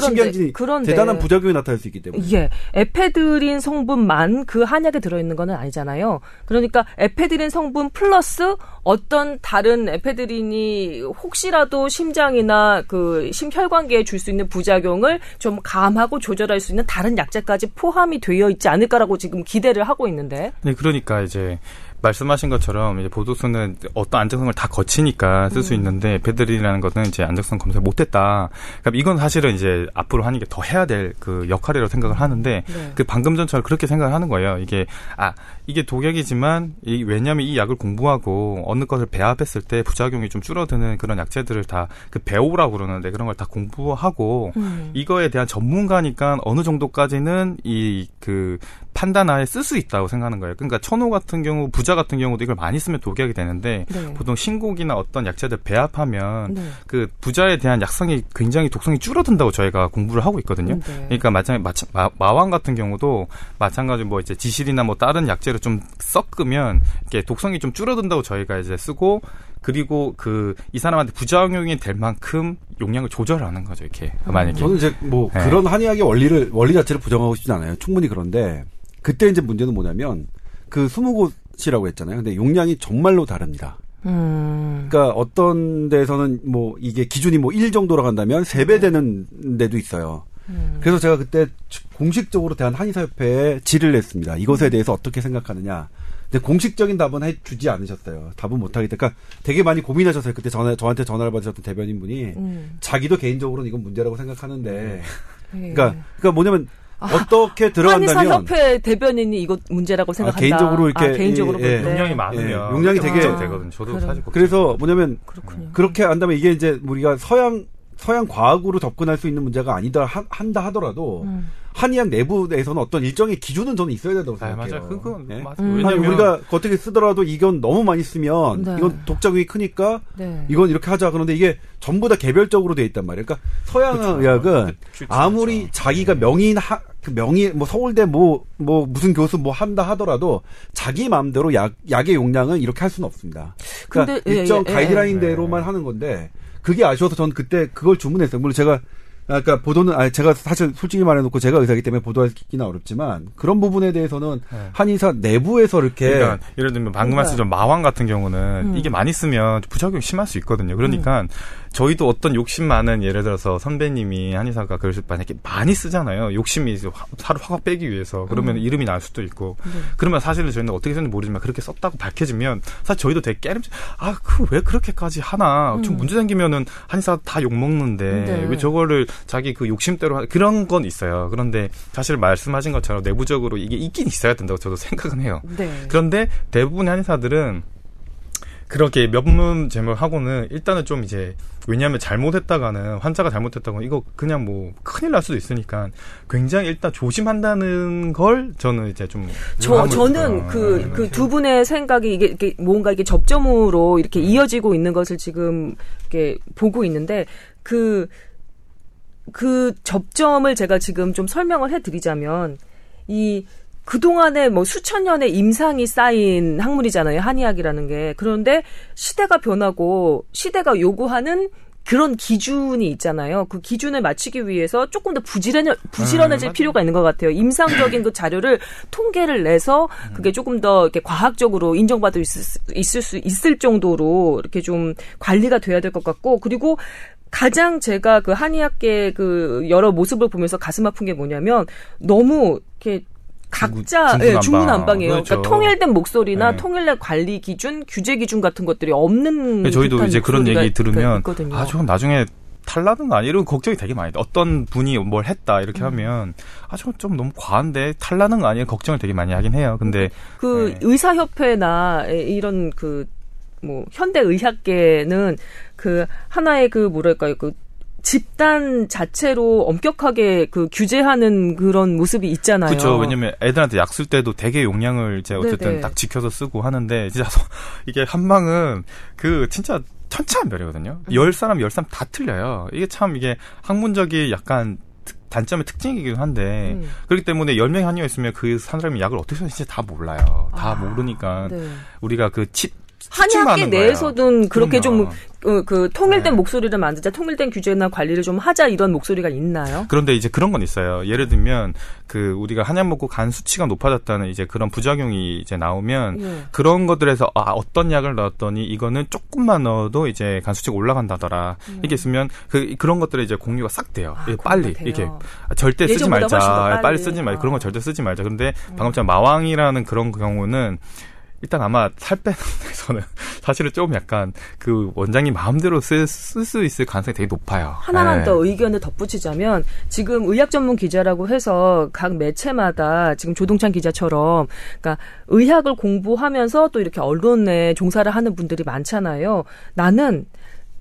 그런데- 대단한 부작용이 나타날 수 있기 때문에. 예, 에페드린 성분만 그 한약에 들어 있는 거는 아니잖아요. 그러니까 에페드린 성분 플러스 어떤 다른 에페드린이 혹시라도 심장이나 그 심혈관계에 줄 수 있는 부작용을 좀 감하고 조절할 수 있는 다른 약재까지 포함이 되어 있지 않을까라고 지금 기대를 하고 있는데. 네, 그러니까 이제 말씀하신 것처럼 이제 보도수는 어떤 안정성을 다 거치니까 쓸 수 있는데 배들이라는 것은 이제 안정성 검사를 못했다. 그러니까 이건 사실은 이제 앞으로 하는 게 더 해야 될 그 역할이라고 생각을 하는데 네. 그 방금 전처럼 그렇게 생각을 하는 거예요. 이게 아 이게 독약이지만 이, 왜냐하면 이 약을 공부하고 어느 것을 배합했을 때 부작용이 좀 줄어드는 그런 약재들을 다 그 배우라고 그러는데 그런 걸 다 공부하고 음. 이거에 대한 전문가니까 어느 정도까지는 이 그 판단하에 쓸 수 있다고 생각하는 거예요. 그러니까 천호 같은 경우 부자 같은 경우도 이걸 많이 쓰면 독약이 되는데 네. 보통 신곡이나 어떤 약재들 배합하면 네. 그 부자에 대한 약성이 굉장히 독성이 줄어든다고 저희가 공부를 하고 있거든요. 네. 그러니까 마찬 마찬- 마, 마왕 같은 경우도 마찬가지로 뭐 이제 지실이나 뭐 다른 약재를 좀 섞으면 이렇게 독성이 좀 줄어든다고 저희가 이제 쓰고 그리고 그 이 사람한테 부작용이 될 만큼 용량을 조절하는 거죠. 이렇게 만약에 저는 이제 뭐 네. 그런 한의학의 원리를 원리 자체를 부정하고 싶진 않아요. 충분히 그런데 그때 이제 문제는 뭐냐면 그 20곳이라고 했잖아요. 근데 용량이 정말로 다릅니다. 음. 그러니까 어떤 데서는 뭐 이게 기준이 뭐1 정도로 간다면 3배 되는 데도 있어요. 음. 그래서 제가 그때 공식적으로 대한 한의사협회에 질의를 했습니다. 음. 이것에 대해서 어떻게 생각하느냐. 근데 공식적인 답은 해주지 않으셨어요. 답은 못하겠다. 그러니까 되게 많이 고민하셨어요. 그때 전화, 저한테 전화를 받으셨던 대변인분이 음. 자기도 개인적으로는 이건 문제라고 생각하는데. 예. 그러니까, 그러니까 뭐냐면 아, 어떻게 들어간다면 한의사 협회 대변인이 이거 문제라고 생각한다. 개인적으로 이렇게, 아, 개인적으로 예, 예. 용량이 많으면 예, 용량이 되게- 되거든요. 저도 그래. 사실 그래서 뭐냐면 그렇군요. 그렇게 한다면 이게 이제 우리가 서양 서양 과학으로 접근할 수 있는 문제가 아니다 하- 한다 하더라도 음. 한의학 내부에서는 어떤 일정의 기준은 저는 있어야 된다고 아, 생각해요. 맞아요. 그건 예? 맞아요. 음. 왜냐면 우리가 어떻게 쓰더라도 이건 너무 많이 쓰면 네. 이건 독작용이 크니까 네. 이건 이렇게 하자 그런데 이게 전부 다 개별적으로 돼 있단 말이에요. 그러니까 서양 그렇죠. 의학은 그렇죠. 아무리 자기가 명인 하, 그 명의 뭐 서울대 뭐뭐 무슨 교수 뭐 한다 하더라도 자기 마음대로 약 약의 용량은 이렇게 할 수는 없습니다. 그러니까 근데, 예, 일정 예, 예. 가이드라인대로만 하는 건데 그게 아쉬워서 저는 그때 그걸 주문했어요. 물론 제가 아까 보도는 아 제가 사실 솔직히 말해놓고 제가 의사기 때문에 보도하기는 어렵지만 그런 부분에 대해서는 네. 한의사 내부에서 이렇게 그러니까 예를 들면 방금 그러니까. 말씀드린 마왕 같은 경우는 음. 이게 많이 쓰면 부작용이 심할 수 있거든요. 그러니까 저희도 어떤 욕심 많은 예를 들어서 선배님이 한의사가 그걸 만약에 많이 쓰잖아요. 욕심이 이제 화- 살을 확 빼기 위해서 그러면 음. 이름이 날 수도 있고 네. 그러면 사실은 저희는 어떻게 썼는지 모르지만 그렇게 썼다고 밝혀지면 사실 저희도 되게 깨름지 아그 왜 그렇게까지 하나 좀 음. 문제 생기면은 한의사 다 욕 먹는데 네. 왜 저거를 자기 그 욕심대로 하- 그런 건 있어요. 그런데 사실 말씀하신 것처럼 내부적으로 이게 있긴 있어야 된다고 저도 생각은 해요. 네. 그런데 대부분의 한의사들은 그렇게 면문 제목하고는 일단은 좀 이제 왜냐하면 잘못했다가는 환자가 잘못했다고 이거 그냥 뭐 큰일 날 수도 있으니까 굉장히 일단 조심한다는 걸 저는 이제 좀 저 저는 줘요. 그 네. 그두 분의 생각이 이게, 이게 뭔가 이게 접점으로 이렇게 이어지고 있는 것을 지금 이렇게 보고 있는데 그그 접점을 제가 지금 좀 설명을 해드리자면 이 그동안에 뭐 수천 년의 임상이 쌓인 학문이잖아요. 한의학이라는 게. 그런데 시대가 변하고 시대가 요구하는 그런 기준이 있잖아요. 그 기준을 맞추기 위해서 조금 더 부지런해, 부지런해질 음. 필요가 있는 것 같아요. 임상적인 그 자료를 통계를 내서 그게 조금 더 이렇게 과학적으로 인정받을 수 있을 수 있을 정도로 이렇게 좀 관리가 돼야 될 것 같고 그리고 가장 제가 그 한의학계 그 여러 모습을 보면서 가슴 아픈 게 뭐냐면 너무 이렇게 각자 예, 중구난방. 중구난방이에요. 그렇죠. 그러니까 통일된 목소리나 네. 통일된 관리 기준, 규제 기준 같은 것들이 없는 근데 저희도 이제 그런 얘기 들으면 있거든요. 아 저건 나중에 탈라는 거 아니야? 이런 걱정이 되게 많이 돼. 어떤 분이 뭘 했다 이렇게 음. 하면 아 저건 좀 너무 과한데 탈라는 거 아니야? 걱정을 되게 많이 하긴 해요. 근데 그 네. 의사협회나 이런 그 뭐 현대 의학계는 그 하나의 그 뭐랄까요 그 집단 자체로 엄격하게 그 규제하는 그런 모습이 있잖아요. 그렇죠. 왜냐면 애들한테 약 쓸 때도 되게 용량을 이제 어쨌든 네네. 딱 지켜서 쓰고 하는데 진짜 서- 이게 한방은 그 진짜 천차만별이거든요. 음. 열 사람 열 사람 다 틀려요. 이게 참 이게 학문적인 약간 특- 단점의 특징이기도 한데 음. 그렇기 때문에 열명 한의가 있으면 그 사람이 약을 어떻게 쓰는지 다 몰라요. 다 아, 모르니까 네. 우리가 그 칩 한의학계 내에서는 그렇게 그럼요. 좀 그, 그 통일된 네. 목소리를 만들자, 통일된 규제나 관리를 좀 하자 이런 목소리가 있나요? 그런데 이제 그런 건 있어요. 예를 들면 그 우리가 한약 먹고 간 수치가 높아졌다는 이제 그런 부작용이 이제 나오면 예. 그런 것들에서 아 어떤 약을 넣었더니 이거는 조금만 넣어도 이제 간 수치가 올라간다더라. 이게 있으면 그 그런 것들을 이제 공유가 싹 돼요. 음. 아, 그런 빨리. 이게 아, 절대 쓰지 말자. 더 빨리. 빨리 쓰지 말자. 그런 아. 건 절대 쓰지 말자. 그런데 방금 전에 마왕이라는 그런 경우는 일단 아마 살 빼는 데서는 사실은 좀 약간 그 원장님 마음대로 쓸 수 있을 가능성이 되게 높아요. 하나만 네. 더 의견을 덧붙이자면 지금 의학 전문 기자라고 해서 각 매체마다 지금 조동찬 기자처럼 그러니까 의학을 공부하면서 또 이렇게 언론에 종사를 하는 분들이 많잖아요. 나는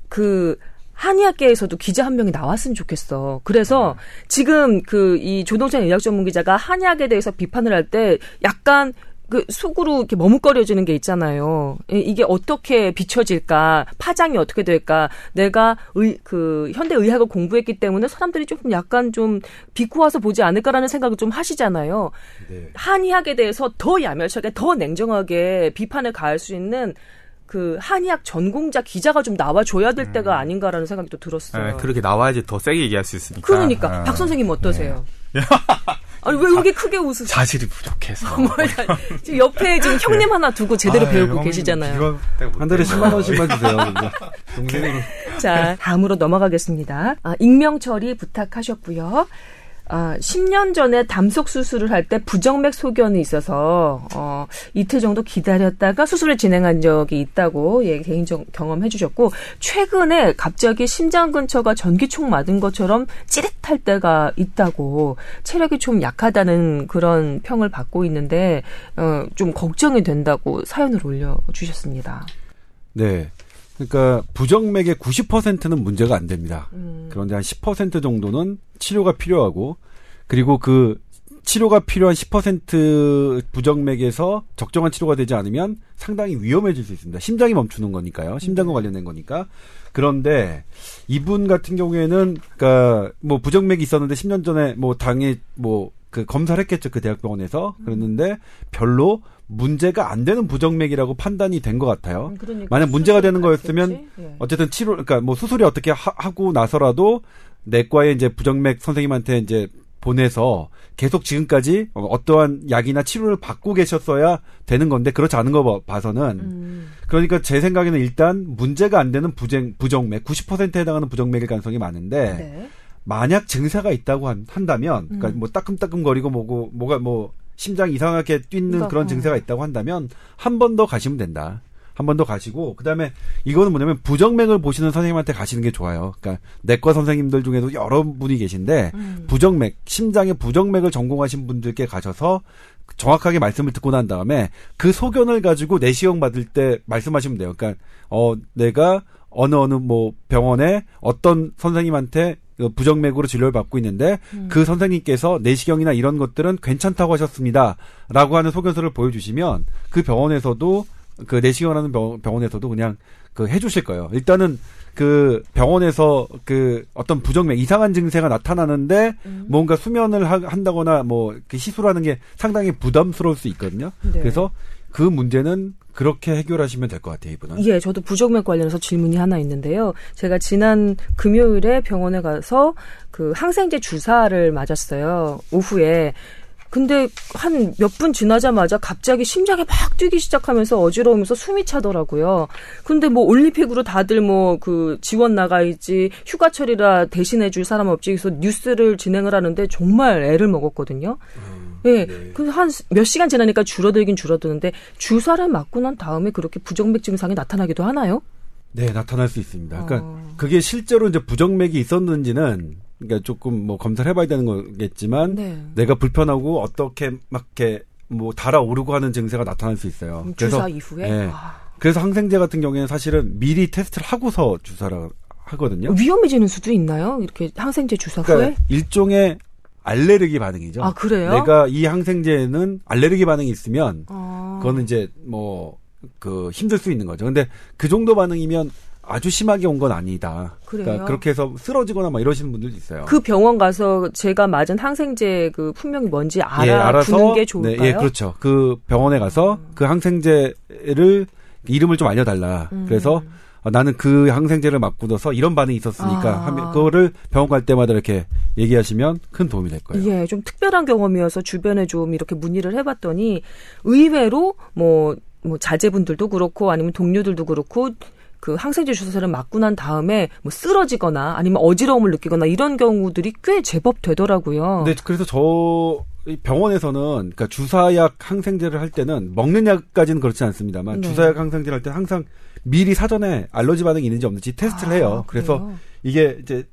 그 한의학계에서도 기자 한 명이 나왔으면 좋겠어. 그래서 지금 그 이 조동찬 의학 전문 기자가 한의학에 대해서 비판을 할 때 약간 그 속으로 이렇게 머뭇거려지는 게 있잖아요. 이- 이게 어떻게 비춰질까, 파장이 어떻게 될까. 내가 의, 그 현대 의학을 공부했기 때문에 사람들이 조금 약간 좀 비꼬아서 보지 않을까라는 생각을 좀 하시잖아요. 네. 한의학에 대해서 더 야멸차게, 더 냉정하게 비판을 가할 수 있는 그 한의학 전공자 기자가 좀 나와줘야 될 때가 아닌가라는 생각이 또 들었어요. 네, 그렇게 나와야지 더 세게 얘기할 수 있으니까. 그러니까 어. 박 선생님 어떠세요? 아니 왜 이렇게 크게 웃으세요? 자질이 부족해서. 지금 옆에 지금 형님 하나 두고 제대로 아유, 배우고 계시잖아요. 한 달에 10만 원씩만 주세요. 동생으로. 자, 다음으로 넘어가겠습니다. 아, 익명 처리 부탁하셨고요. 아, 10년 전에 담속 수술을 할 때 부정맥 소견이 있어서 어, 이틀 정도 기다렸다가 수술을 진행한 적이 있다고 예, 개인적 경험해 주셨고 최근에 갑자기 심장 근처가 전기총 맞은 것처럼 찌릿할 때가 있다고 체력이 좀 약하다는 그런 평을 받고 있는데 어, 좀 걱정이 된다고 사연을 올려 주셨습니다. 네. 그러니까 부정맥의 90%는 문제가 안 됩니다. 음. 그런데 한 10% 정도는 치료가 필요하고 그리고 그 치료가 필요한 10% 부정맥에서 적정한 치료가 되지 않으면 상당히 위험해질 수 있습니다. 심장이 멈추는 거니까요. 심장과 관련된 거니까. 그런데 이분 같은 경우에는 그러니까 뭐 부정맥이 있었는데 10년 전에 뭐 당에 뭐 그 검사를 했겠죠. 그 대학병원에서. 그랬는데 별로 문제가 안 되는 부정맥이라고 판단이 된 것 같아요. 그러니까 만약 문제가 되는 거였으면? 예. 어쨌든 치료, 그러니까 뭐 수술이 어떻게 하, 고 나서라도 내과에 이제 부정맥 선생님한테 이제 보내서 계속 지금까지 어, 어떠한 약이나 치료를 받고 계셨어야 되는 건데 그렇지 않은 거 봐- 봐서는 음. 그러니까 제 생각에는 일단 문제가 안 되는 부정, 부정맥 90%에 해당하는 부정맥일 가능성이 많은데 네. 만약 증세가 있다고 한, 한다면 그러니까 음. 뭐 따끔따끔거리고 뭐고 뭐가 뭐 심장 이상하게 뛰는 그런 어. 증세가 있다고 한다면 한 번 더 가시면 된다. 한 번 더 가시고 그다음에 이거는 뭐냐면 부정맥을 보시는 선생님한테 가시는 게 좋아요. 그러니까 내과 선생님들 중에도 여러 분이 계신데 음. 부정맥 심장의 부정맥을 전공하신 분들께 가셔서 정확하게 말씀을 듣고 난 다음에 그 소견을 가지고 내시경 받을 때 말씀하시면 돼요. 그러니까 어 내가 어느 어느 뭐 병원에 어떤 선생님한테 그 부정맥으로 진료를 받고 있는데 그 선생님께서 내시경이나 이런 것들은 괜찮다고 하셨습니다라고 하는 소견서를 보여주시면 그 병원에서도 그 내시경하는 병- 병원에서도 그냥 그 해주실 거예요. 일단은 그 병원에서 그 어떤 부정맥 이상한 증세가 나타나는데 뭔가 수면을 하- 한다거나 뭐 이렇게 시술하는 게 상당히 부담스러울 수 있거든요. 네. 그래서 그 문제는 그렇게 해결하시면 될 것 같아요, 이분은. 예, 저도 부정맥 관련해서 질문이 하나 있는데요. 제가 지난 금요일에 병원에 가서 그 항생제 주사를 맞았어요. 오후에. 근데 한 몇 분 지나자마자 갑자기 심장이 막 뛰기 시작하면서 어지러우면서 숨이 차더라고요. 근데 뭐 올림픽으로 다들 뭐 그 지원 나가 있지 휴가철이라 대신해 줄 사람 없지 그래서 뉴스를 진행을 하는데 정말 애를 먹었거든요. 예. 그한 몇 시간 지나니까 줄어들긴 줄어드는데 주사를 맞고 난 다음에 그렇게 부정맥 증상이 나타나기도 하나요? 네, 나타날 수 있습니다. 그러니까 어. 그게 실제로 이제 부정맥이 있었는지는 그러니까 조금 뭐 검사를 해봐야 되는 거겠지만 네. 내가 불편하고 어떻게 막 이렇게 뭐 달아오르고 하는 증세가 나타날 수 있어요. 음, 주사 이후에 예. 아, 그래서 항생제 같은 경우에는 사실은 미리 테스트를 하고서 주사를 하거든요. 위험해지는 수도 있나요? 이렇게 항생제 주사 그러니까 후에? 일종의 알레르기 반응이죠. 아 그래요? 내가 이 항생제에는 알레르기 반응이 있으면 아, 그거는 이제 뭐 그 힘들 수 있는 거죠. 근데 그 정도 반응이면 아주 심하게 온 건 아니다. 그래요? 그러니까 그렇게 해서 쓰러지거나 막 이러시는 분들도 있어요. 그 병원 가서 제가 맞은 항생제 그 품명이 뭔지 예, 알아 두는 게 좋을까요? 음. 네, 예, 그렇죠. 그 병원에 가서 그 항생제를 이름을 좀 알려달라. 음. 그래서 어, 나는 그 항생제를 맞고 나서 이런 반응이 있었으니까 아. 그거를 병원 갈 때마다 이렇게 얘기하시면 큰 도움이 될 거예요. 예, 좀 특별한 경험이어서 주변에 좀 이렇게 문의를 해봤더니 의외로 뭐, 뭐 자제분들도 그렇고 아니면 동료들도 그렇고 그 항생제 주사를 맞고 난 다음에 뭐 쓰러지거나 아니면 어지러움을 느끼거나 이런 경우들이 꽤 제법 되더라고요. 네, 그래서 저 병원에서는 그러니까 주사약 항생제를 할 때는 먹는 약까지는 그렇지 않습니다만 네. 주사약 항생제를 할때 항상 미리 사전에 알러지 반응이 있는지 없는지 테스트를 해요. 아, 그래서 그래요? 이게 이제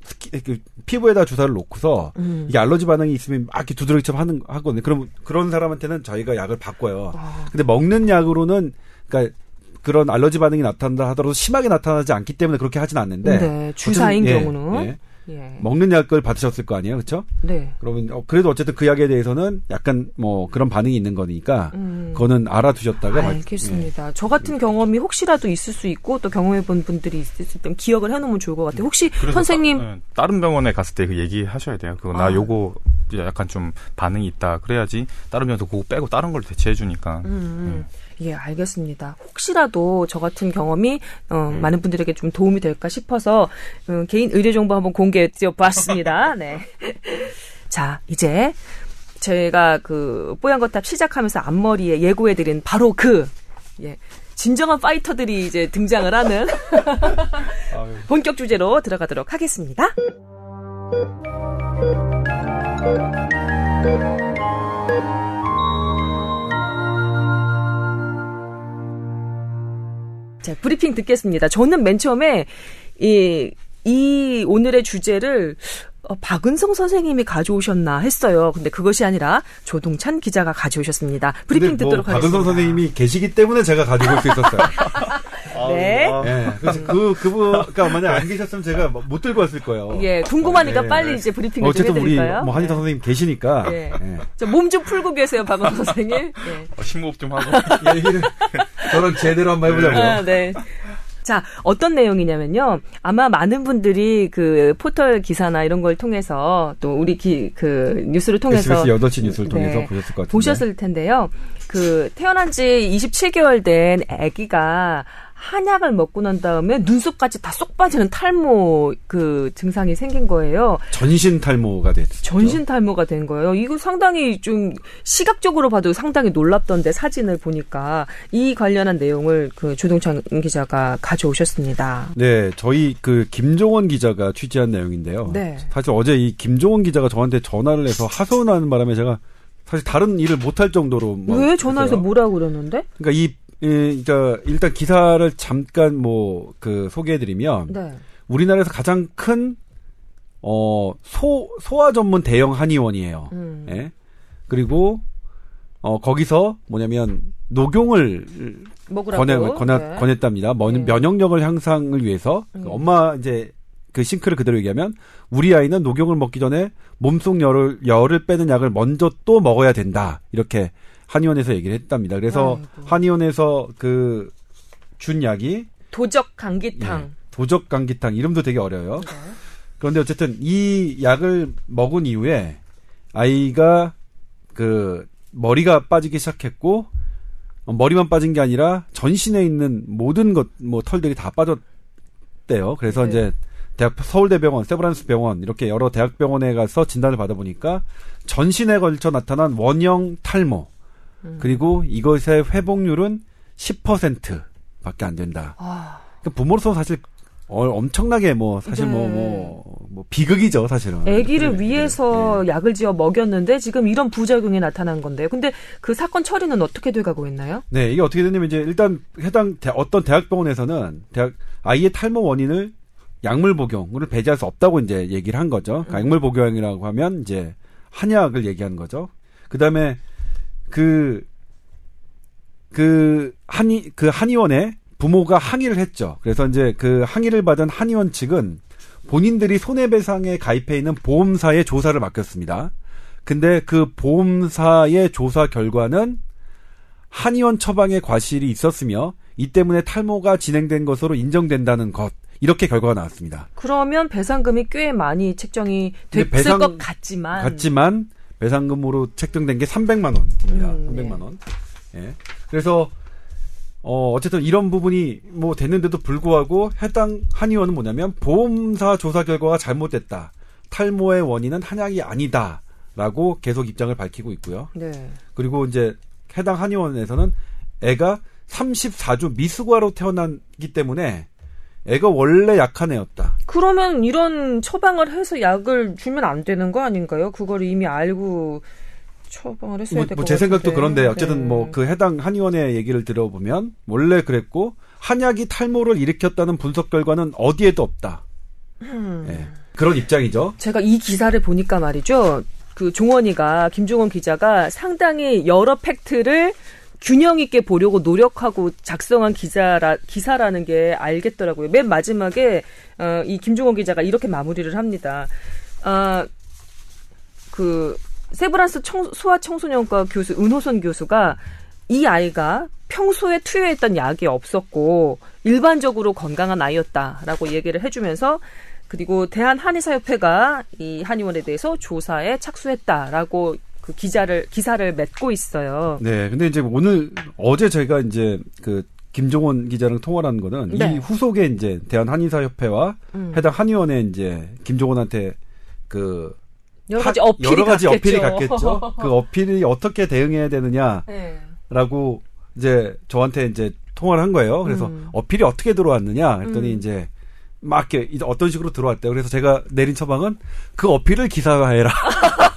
그 피부에다 주사를 놓고서 음. 이게 알러지 반응이 있으면 막 이렇게 두드러기처럼 하는 하거든요. 그럼 그런 사람한테는 저희가 약을 바꿔요. 아. 근데 먹는 약으로는 그러니까 그런 알러지 반응이 나타난다 하더라도 심하게 나타나지 않기 때문에 그렇게 하진 않는데 네, 주사인 어쨌든, 예, 경우는 예. 예. 먹는 약을 받으셨을 거 아니에요, 그렇죠? 네. 그러면 어, 그래도 어쨌든 그 약에 대해서는 약간 뭐 그런 반응이 있는 거니까 음. 그거는 알아두셨다가 말- 알겠습니다. 저 같은 경험이 혹시라도 있을 수 있고 또 경험해본 분들이 있을 수 있다면 기억을 해놓으면 좋을 것 같아요. 혹시 선생님 따, 예, 다른 병원에 갔을 때 그 얘기하셔야 돼요. 그거 나 아. 요거 약간 좀 반응이 있다. 그래야지 다른 병원에서 그거 빼고 다른 걸 대체해 주니까. 음, 예, 알겠습니다. 혹시라도 저 같은 경험이 어, 많은 분들에게 좀 도움이 될까 싶어서 음, 개인 의료 정보 한번 공개해 봤습니다. 네. 자, 이제 제가 그 뽀얀 거탑 시작하면서 앞머리에 예고해 드린 바로 그 예, 진정한 파이터들이 이제 등장을 하는 본격 주제로 들어가도록 하겠습니다. 자, 브리핑 듣겠습니다. 저는 맨 처음에 이, 이 오늘의 주제를 어, 박은성 선생님이 가져오셨나 했어요. 근데 그것이 아니라 조동찬 기자가 가져오셨습니다. 브리핑 뭐 듣도록 하겠습니다. 박은성 선생님이 계시기 때문에 제가 가지고 올 수 있었어요. 네. 예. 그래서 그 그분가 만약 안 계셨으면 제가 뭐못 들고 왔을 거예요. 예, 궁금하니까 예. 빨리 이제 브리핑을 좀 어쨌든 우리? 뭐 한의사 네. 선생님 계시니까 예. 예. 몸좀 풀고 계세요, 박은성 선생님. 예. 어, 심호흡 좀 하고. 얘기를 저랑 제대로 한번 해보자고요. 아, 네. 자, 어떤 내용이냐면요. 아마 많은 분들이 그 포털 기사나 이런 걸 통해서 또 우리 기, 그 뉴스를 통해서 SBS 8시 뉴스를 통해서 네, 보셨을 것 같은데. 보셨을 텐데요. 그 태어난 지 27개월 된 아기가 한약을 먹고 난 다음에 눈썹까지 다 쏙 빠지는 탈모 그 증상이 생긴 거예요. 전신 탈모가 됐죠. 전신 탈모가 된 거예요. 이거 상당히 좀 시각적으로 봐도 상당히 놀랍던데 사진을 보니까 이 관련한 내용을 그 조동찬 기자가 가져오셨습니다. 네, 저희 그 김종원 기자가 취재한 내용인데요. 네. 사실 어제 이 김종원 기자가 저한테 전화를 해서 하소연하는 바람에 제가 사실 다른 일을 못할 정도로 막왜 전화해서. 뭐라고 그러는데? 그러니까 이 이, 그러니까 일단 기사를 잠깐 뭐 그 소개해드리면 네. 우리나라에서 가장 큰 어, 소, 소아 전문 대형 한의원이에요. 음. 예. 그리고, 어, 거기서 뭐냐면, 녹용을 먹으라고. 권해, 권하, 네. 권했답니다. 면, 네. 면역력을 향상을 위해서. 그 음. 엄마, 이제, 그 싱크를 그대로 얘기하면, 우리 아이는 녹용을 먹기 전에 몸속 열을, 열을 빼는 약을 먼저 또 먹어야 된다. 이렇게 한의원에서 얘기를 했답니다. 그래서 아이고. 한의원에서 그, 준 약이 도적 감기탕. 예, 도적 감기탕 이름도 되게 어려요. 네. 그런데 어쨌든 이 약을 먹은 이후에 아이가 그 머리가 빠지기 시작했고 어, 머리만 빠진 게 아니라 전신에 있는 모든 것 뭐 털들이 다 빠졌대요. 그래서 네. 이제 대학 서울대병원, 세브란스 병원 이렇게 여러 대학병원에 가서 진단을 받아보니까 전신에 걸쳐 나타난 원형 탈모 음. 그리고 이것의 회복률은 10%밖에 안 된다. 아, 그 부모로서 사실 어, 엄청나게 뭐 사실 뭐 네. 뭐 뭐 비극이죠 사실은. 아기를 네, 위해서 네. 약을 지어 먹였는데 지금 이런 부작용이 나타난 건데요. 근데 그 사건 처리는 어떻게 돼가고 있나요? 네 이게 어떻게 됐냐면 이제 일단 해당 대- 어떤 대학병원에서는 대학 아이의 탈모 원인을 약물 복용을 배제할 수 없다고 이제 얘기를 한 거죠. 그러니까 약물 복용이라고 하면 이제 한약을 얘기하는 거죠. 그 다음에 그 그 한의 그 한의원에 부모가 항의를 했죠. 그래서 이제 그 항의를 받은 한의원 측은 본인들이 손해배상에 가입해 있는 보험사에 조사를 맡겼습니다. 근데 그 보험사의 조사 결과는 한의원 처방에 과실이 있었으며 이 때문에 탈모가 진행된 것으로 인정된다는 것 이렇게 결과가 나왔습니다. 그러면 배상금이 꽤 많이 책정이 됐을 배상- 것 같지만 같지만 배상금으로 책정된 게 300만 원입니다. 음, 300만 원. 예. 그래서 어, 어쨌든 이런 부분이 뭐 됐는데도 불구하고 해당 한의원은 뭐냐면 보험사 조사 결과가 잘못됐다. 탈모의 원인은 한약이 아니다. 라고 계속 입장을 밝히고 있고요. 네. 그리고 이제 해당 한의원에서는 애가 34주 미숙아로 태어났기 때문에 애가 원래 약한 애였다. 그러면 이런 처방을 해서 약을 주면 안 되는 거 아닌가요? 그걸 이미 알고 처방을 했어야 뭐, 될것 뭐 제 생각도 같은데. 그런데 어쨌든 네. 뭐그 해당 한의원의 얘기를 들어보면 원래 그랬고 한약이 탈모를 일으켰다는 분석 결과는 어디에도 없다. 음. 예. 그런 입장이죠. 제가 이 기사를 보니까 말이죠. 그 종원이가 김종원 기자가 상당히 여러 팩트를 균형 있게 보려고 노력하고 작성한 기사라 기사라는 게 알겠더라고요. 맨 마지막에 어, 이 김종원 기자가 이렇게 마무리를 합니다. 아, 그 세브란스 청, 소아 청소년과 교수 은호선 교수가 이 아이가 평소에 투여했던 약이 없었고 일반적으로 건강한 아이였다라고 얘기를 해주면서 그리고 대한 한의사협회가 이 한의원에 대해서 조사에 착수했다라고 그 기자를 기사를 맺고 있어요. 네. 근데 이제 오늘 어제 저희가 이제 그 김종원 기자랑 통화를 한 거는 네. 이 후속에 이제 대한 한의사 협회와 음. 해당 한의원에 이제 김종원한테 그 여러 가지 하- 어필이 여러 가지 갔겠죠. 어필이 갔겠죠. 그 어필이 어떻게 대응해야 되느냐라고 네. 이제 저한테 이제 통화를 한 거예요. 그래서 음. 어필이 어떻게 들어왔느냐 했더니 음. 이제 막 이렇게 어떤 식으로 들어왔대요. 그래서 제가 내린 처방은 그 어필을 기사화해라.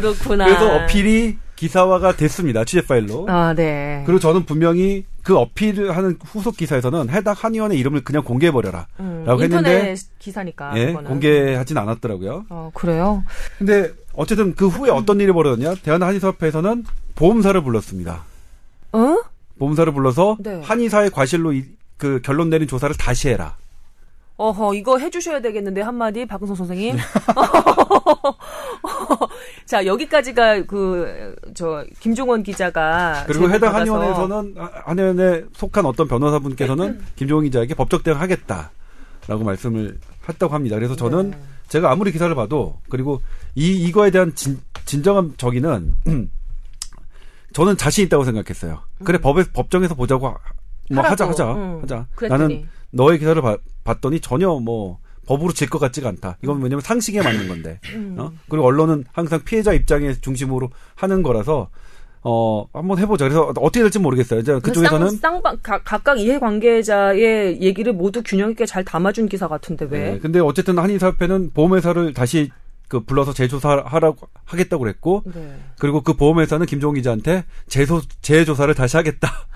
그렇구나. 그래서 어필이 기사화가 됐습니다. 취재 파일로. 아, 네. 그리고 저는 분명히 그 어필을 하는 후속 기사에서는 해당 한의원의 이름을 그냥 공개해버려라. 음, 라고 했는데 기사니까. 예, 그거는. 공개하진 않았더라고요. 어, 그래요? 근데 어쨌든 그 후에 어떤 일이 벌어졌냐? 대한한의사협회에서는 보험사를 불렀습니다. 어? 보험사를 불러서 네. 한의사의 과실로 이- 그 결론 내린 조사를 다시 해라. 어허, 이거 해주셔야 되겠는데, 한마디, 박은성 선생님. 자, 여기까지가 그, 저, 김종원 기자가. 그리고 해당 한의원에서는 아, 한의원에 속한 어떤 변호사분께서는 김종원 기자에게 법적 대응하겠다라고 말씀을 했다고 합니다. 그래서 저는 네. 제가 아무리 기사를 봐도 그리고 이 이거에 대한 진, 진정한 저기는 저는 자신 있다고 생각했어요. 그래 법에 법정에서 보자고 하- 뭐 음. 하라고. 하자 하자 응. 하자. 그랬더니. 나는 너의 기사를 봐- 봤더니 전혀 뭐 법으로 질 것 같지가 않다. 이건 왜냐면 상식에 맞는 건데. 음. 어? 그리고 언론은 항상 피해자 입장에 중심으로 하는 거라서 어 한번 해보자. 그래서 어떻게 될지 모르겠어요. 이제 그쪽에서는 쌍, 쌍방, 가- 각각 이해관계자의 얘기를 모두 균형 있게 잘 담아준 기사 같은데 왜? 네, 근데 어쨌든 한의사협회는 보험회사를 다시 그 불러서 재조사하라고 하겠다고 그랬고 네. 그리고 그 보험회사는 김종훈 기자한테 재소 재조사를 다시 하겠다.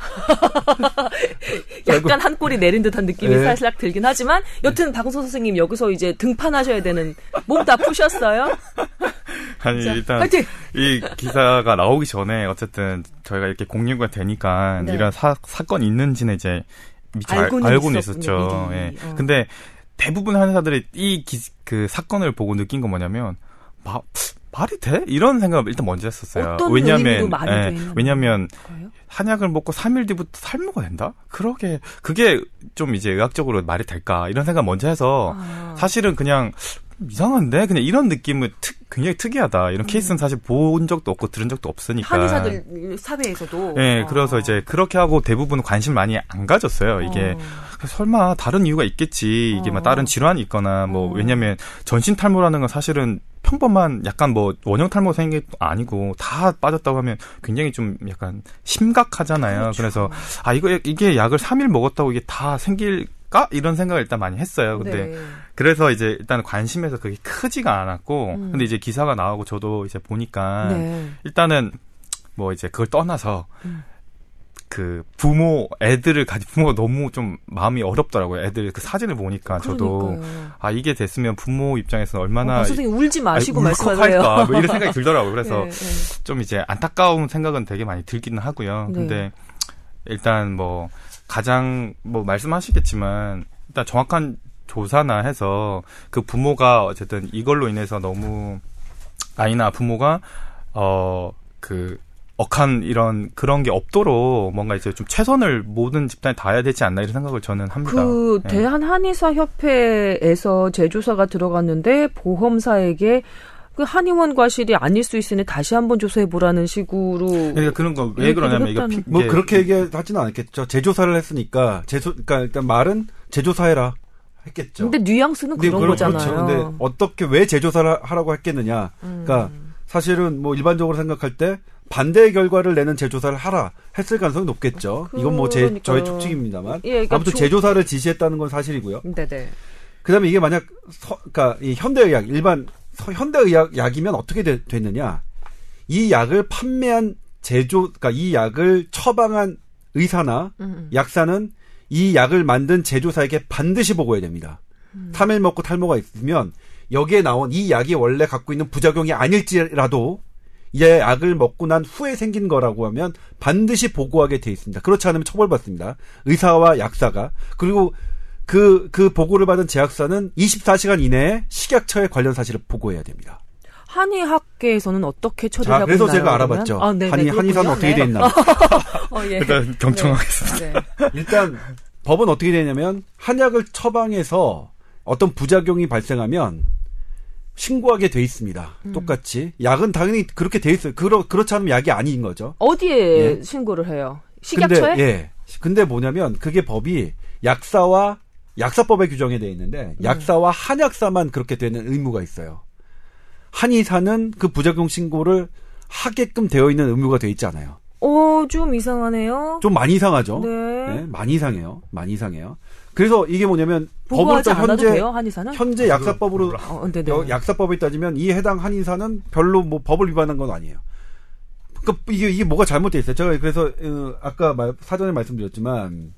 약간 한 꼬리 내린 듯한 느낌이 네. 살짝 들긴 하지만 여튼 박은서 선생님 여기서 이제 등판하셔야 되는 몸 다 푸셨어요? 아니 자, 일단 파이팅! 이 기사가 나오기 전에 어쨌든 저희가 이렇게 공유가 되니까 네. 이런 사, 사건이 있는지는 이제 미처 알, 알고는 알고는 있었죠. 예. 어. 근데 대부분 한의사들이 이 그 사건을 보고 느낀 건 뭐냐면 마, 말이 돼? 이런 생각을 일단 먼저 했었어요. 왜냐면 예, 왜냐면 거예요? 한약을 먹고 3일 뒤부터 탈모가 된다? 그러게 그게 좀 이제 의학적으로 말이 될까 이런 생각 먼저 해서 아. 사실은 그냥 이상한데 그냥 이런 느낌은 특, 굉장히 특이하다 이런 케이스는 사실 본 적도 없고 들은 적도 없으니까 음. 한의사들 사회에서도. 예 어. 그래서 이제 그렇게 하고 대부분 관심 많이 안 가졌어요 이게 어. 설마 다른 이유가 있겠지 이게 어. 막 다른 질환이 있거나 뭐 어. 왜냐면 전신 탈모라는 건 사실은 평범한 약간 뭐 원형 탈모 생긴 게 아니고 다 빠졌다고 하면 굉장히 좀 약간 심각하잖아요. 그렇죠. 그래서 아 이거 이게 약을 3일 먹었다고 이게 다 생길까 이런 생각을 일단 많이 했어요. 근데 네. 그래서 이제 일단 관심에서 그게 크지가 않았고 음. 근데 이제 기사가 나오고 저도 이제 보니까 네. 일단은 뭐 이제 그걸 떠나서 음. 그 부모 애들을 가진 부모가 너무 좀 마음이 어렵더라고요. 애들 그 사진을 보니까 저도 그러니까요. 아 이게 됐으면 부모 입장에서는 얼마나 어, 선생님 울지 마시고 말씀하세요. 뭐 이런 생각이 들더라고요. 그래서 네, 네. 좀 이제 안타까운 생각은 되게 많이 들기는 하고요. 네. 근데 일단 뭐 가장 뭐 말씀하시겠지만 일단 정확한 조사나 해서 그 부모가 어쨌든 이걸로 인해서 너무 아이나 부모가 어그 억한 이런 그런 게 없도록 뭔가 이제 좀 최선을 모든 집단이 다해야 되지 않나 이런 생각을 저는 합니다. 그 예. 대한 한의사 협회에서 재조사가 들어갔는데 보험사에게 그 한의원 과실이 아닐 수 있으니 다시 한번 조사해 보라는 식으로 그러니까 그런 거 왜 그러냐면 이거 피- 뭐 이게 그렇게 얘기하지는 않았겠죠. 재조사를 했으니까 재조 그러니까 일단 말은 재조사해라 했겠죠. 근데 뉘앙스는 그런 그걸- 거잖아요. 그렇죠. 근데 어떻게 왜 재조사를 하라고 했겠느냐. 음. 그러니까 사실은 뭐 일반적으로 생각할 때 반대의 결과를 내는 재조사를 하라 했을 가능성이 높겠죠. 이건 뭐 제. 저의 추측입니다만 예, 그러니까 아무튼 조- 재조사를 지시했다는 건 사실이고요. 네네. 그다음에 이게 만약 서, 그러니까 이 현대의학 일반 서- 현대의학 약이면 어떻게 되- 됐느냐? 이 약을 판매한 제조 그러니까 이 약을 처방한 의사나 음. 약사는 이 약을 만든 제조사에게 반드시 보고해야 됩니다. 음. 탈밀 먹고 탈모가 있으면 여기에 나온 이 약이 원래 갖고 있는 부작용이 아닐지라도 이 약을 먹고 난 후에 생긴 거라고 하면 반드시 보고하게 돼 있습니다. 그렇지 않으면 처벌받습니다. 의사와 약사가 그리고 그, 그 보고를 받은 제약사는 24시간 이내에 식약처에 관련 사실을 보고해야 됩니다. 한의학계에서는 어떻게 처리를 자, 하고 그래서 있나요? 제가 알아봤죠. 아, 네네, 한의, 한의사는. 어떻게 네. 돼 있나. 어, 예. 일단 경청하겠습니다. 네. 일단 법은 어떻게 되냐면 한약을 처방해서 어떤 부작용이 발생하면 신고하게 돼 있습니다. 음. 똑같이 약은 당연히 그렇게 돼 있어요. 그렇 그렇지 않으면 약이 아닌 거죠. 어디에 예. 신고를 해요? 식약처에? 근데 예. 근데 뭐냐면 그게 법이 약사와 약사법에 규정이 돼 있는데 음. 약사와 한약사만 그렇게 되는 의무가 있어요. 한의사는 그 부작용 신고를 하게끔 되어 있는 의무가 돼 있지 않아요. 어, 좀 이상하네요. 좀 많이 이상하죠. 네. 네, 많이 이상해요. 많이 이상해요. 그래서 이게 뭐냐면 법으로 현재 돼요, 한의사는? 현재 약사법으로 어, 네네. 여- 약사법에 따지면 이 해당 한의사는 별로 뭐 법을 위반한 건 아니에요. 그러니까 이게 이게 뭐가 잘못돼 있어요. 제가 그래서 어, 아까 말- 사전에 말씀드렸지만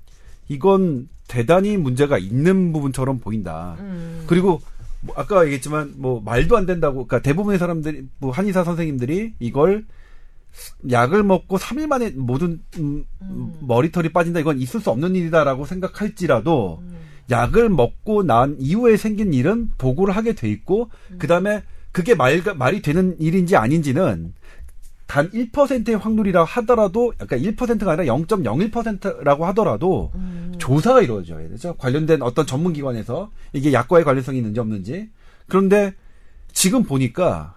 이건 대단히 문제가 있는 부분처럼 보인다. 음. 그리고 뭐 아까 얘기했지만 뭐 말도 안 된다고 그러니까 대부분의 사람들이 뭐 한의사 선생님들이 이걸 약을 먹고 3일 만에 모든 음, 머리털이 빠진다. 이건 있을 수 없는 일이다라고 생각할지라도 약을 먹고 난 이후에 생긴 일은 보고를 하게 돼 있고 그다음에 그게 말 말이 되는 일인지 아닌지는 단 1%의 확률이라 하더라도 약간 1%가 아니라 0.01%라고 하더라도 조사가 이루어져야 되죠. 관련된 어떤 전문 기관에서 이게 약과의 관련성이 있는지 없는지. 그런데 지금 보니까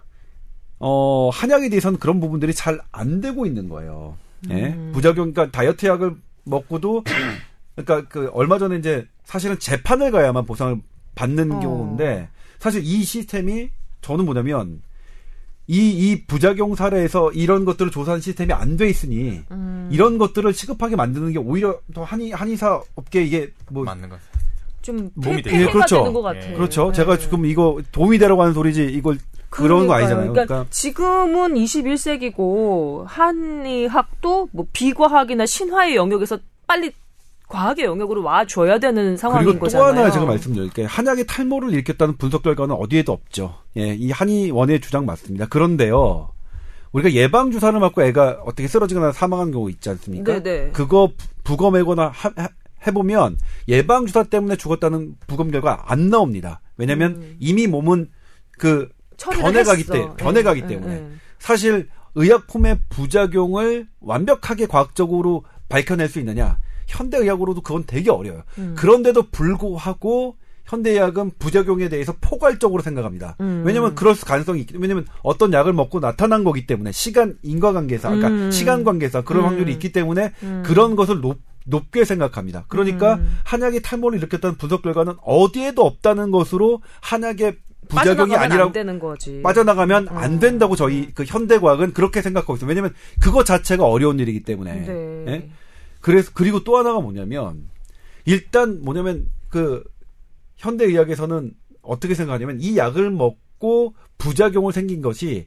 어 한약에 대해서는 그런 부분들이 잘 안 되고 있는 거예요. 예? 부작용 그러니까 다이어트 약을 먹고도 그러니까 그 얼마 전에 이제 사실은 재판을 가야만 보상을 받는 어. 경우인데 사실 이 시스템이 저는 뭐냐면 이, 이 부작용 사례에서 이런 것들을 조사하는 시스템이 안 돼 있으니 음. 이런 것들을 시급하게 만드는 게 오히려 더 한의, 한의사 업계 이게 뭐 맞는 것. 좀 몸이 예, 그렇죠. 되는 것 같아요. 예. 그렇죠. 네. 제가 지금 이거 도움이 되라고 하는 소리지 이걸 그런 거. 아니잖아요. 그러니까, 그러니까 지금은 21세기고 한의학도 뭐 비과학이나 신화의 영역에서 빨리 과학의 영역으로 와 줘야 되는 상황인 그리고 또 거잖아요. 하나 제가 말씀드릴게요. 한약의 탈모를 일으켰다는 분석 결과는 어디에도 없죠. 예, 이 한의원의 주장 맞습니다. 그런데요. 우리가 예방 주사를 맞고 애가 어떻게 쓰러지거나 사망한 경우 있지 않습니까? 네네. 그거 부- 부검하거나 해보면 예방 주사 때문에 죽었다는 부검 결과 안 나옵니다. 왜냐하면 이미 몸은 그 음. 변해가기. 때 변해가기 예, 때문에 예, 예. 사실 의약품의 부작용을 완벽하게 과학적으로 밝혀낼 수 있느냐 현대의학으로도 그건 되게 어려워요. 음. 그런데도 불구하고 현대의학은 부작용에 대해서 포괄적으로 생각합니다. 음. 왜냐하면 그럴 가능성이 있기 왜냐하면 어떤 약을 먹고 나타난 거기 때문에 시간 인과관계사, 그러니까 음. 시간 관계사 그런 음. 확률이 있기 때문에 그런 것을 높, 높게 생각합니다. 그러니까 음. 한약이 탈모를 일으켰다는 분석 결과는 어디에도 없다는 것으로 한약의 부작용이 아니라고 안 되는 거지. 빠져나가면 음. 안 된다고 저희 그 현대 과학은 그렇게 생각하고 있어요. 왜냐하면 그거 자체가 어려운 일이기 때문에. 네. 예? 그래서 그리고 또 하나가 뭐냐면 일단 뭐냐면 그 현대 의학에서는 어떻게 생각하냐면 이 약을 먹고 부작용을 생긴 것이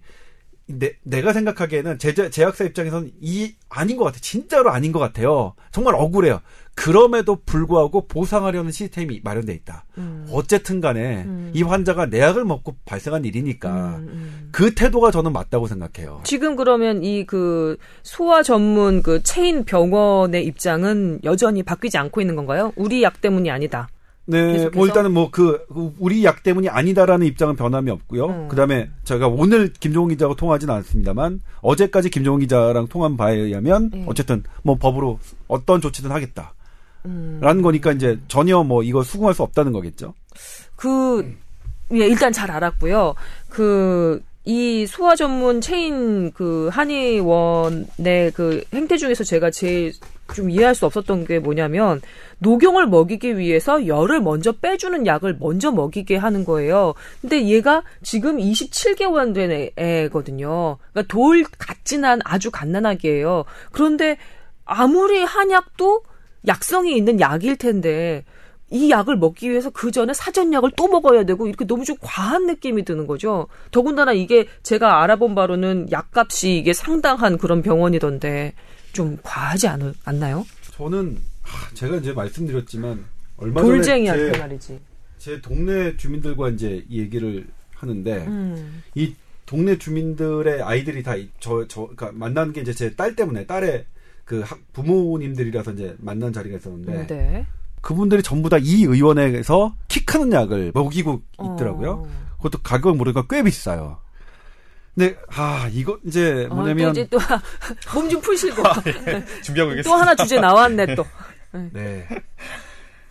내, 내가 생각하기에는 제, 제약사 입장에서는 이 아닌 것 같아. 진짜로 아닌 것 같아요. 정말 억울해요. 그럼에도 불구하고 보상하려는 시스템이 마련돼 있다. 음. 어쨌든 간에 음. 이 환자가 내 약을 먹고 발생한 일이니까 음, 음. 그 태도가 저는 맞다고 생각해요. 지금 그러면 이 그 소아 전문 그 체인 병원의 입장은 여전히 바뀌지 않고 있는 건가요? 우리 약 때문이 아니다. 네, 계속해서? 뭐 일단은 뭐 그 우리 약 때문이 아니다라는 입장은 변함이 없고요. 음. 그다음에 제가 오늘 김종훈 기자하고 통화하지는 않습니다만 어제까지 김종훈 기자랑 통한 바에 의하면 네. 어쨌든 뭐 법으로 어떤 조치든 하겠다 라는 음. 거니까 이제 전혀 뭐 이거 수긍할 수 없다는 거겠죠. 그, 예, 일단 잘 알았고요. 그, 이 소아 전문 체인 그 한의원의 그 행태 중에서 제가 제일 좀 이해할 수 없었던 게 뭐냐면 녹용을 먹이기 위해서 열을 먼저 빼주는 약을 먼저 먹이게 하는 거예요. 근데 얘가 지금 27개월 된 애거든요. 그러니까 돌 같지는 아주 갓난아기예요. 그런데 아무리 한약도 약성이 있는 약일 텐데 이 약을 먹기 위해서 그 전에 사전 약을 또 먹어야 되고 이렇게 너무 좀 과한 느낌이 드는 거죠. 더군다나 이게 제가 알아본 바로는 약값이 이게 상당한 그런 병원이던데 좀 과하지 않, 않나요? 저는 제가 이제 말씀드렸지만 얼마 돌쟁이한테 전에 제, 말이지. 제 동네 주민들과 이제 이 얘기를 하는데 음. 이 동네 주민들의 아이들이 다 저저 그러니까 만나는 게 이제 제 딸 때문에 딸의 그 부모님들이라서 이제 만난 자리가 있었는데 네. 그분들이 전부 다 이 의원에서 키 크는 약을 먹이고 있더라고요. 어. 그것도 가격을 모르니까 꽤 비싸요. 근데 아 이거 이제 어, 뭐냐면 어, 이제 또 몸 좀 푸시고 아, 예. 준비하고 있겠습니다. 또 하나 주제 나왔네 또. 네.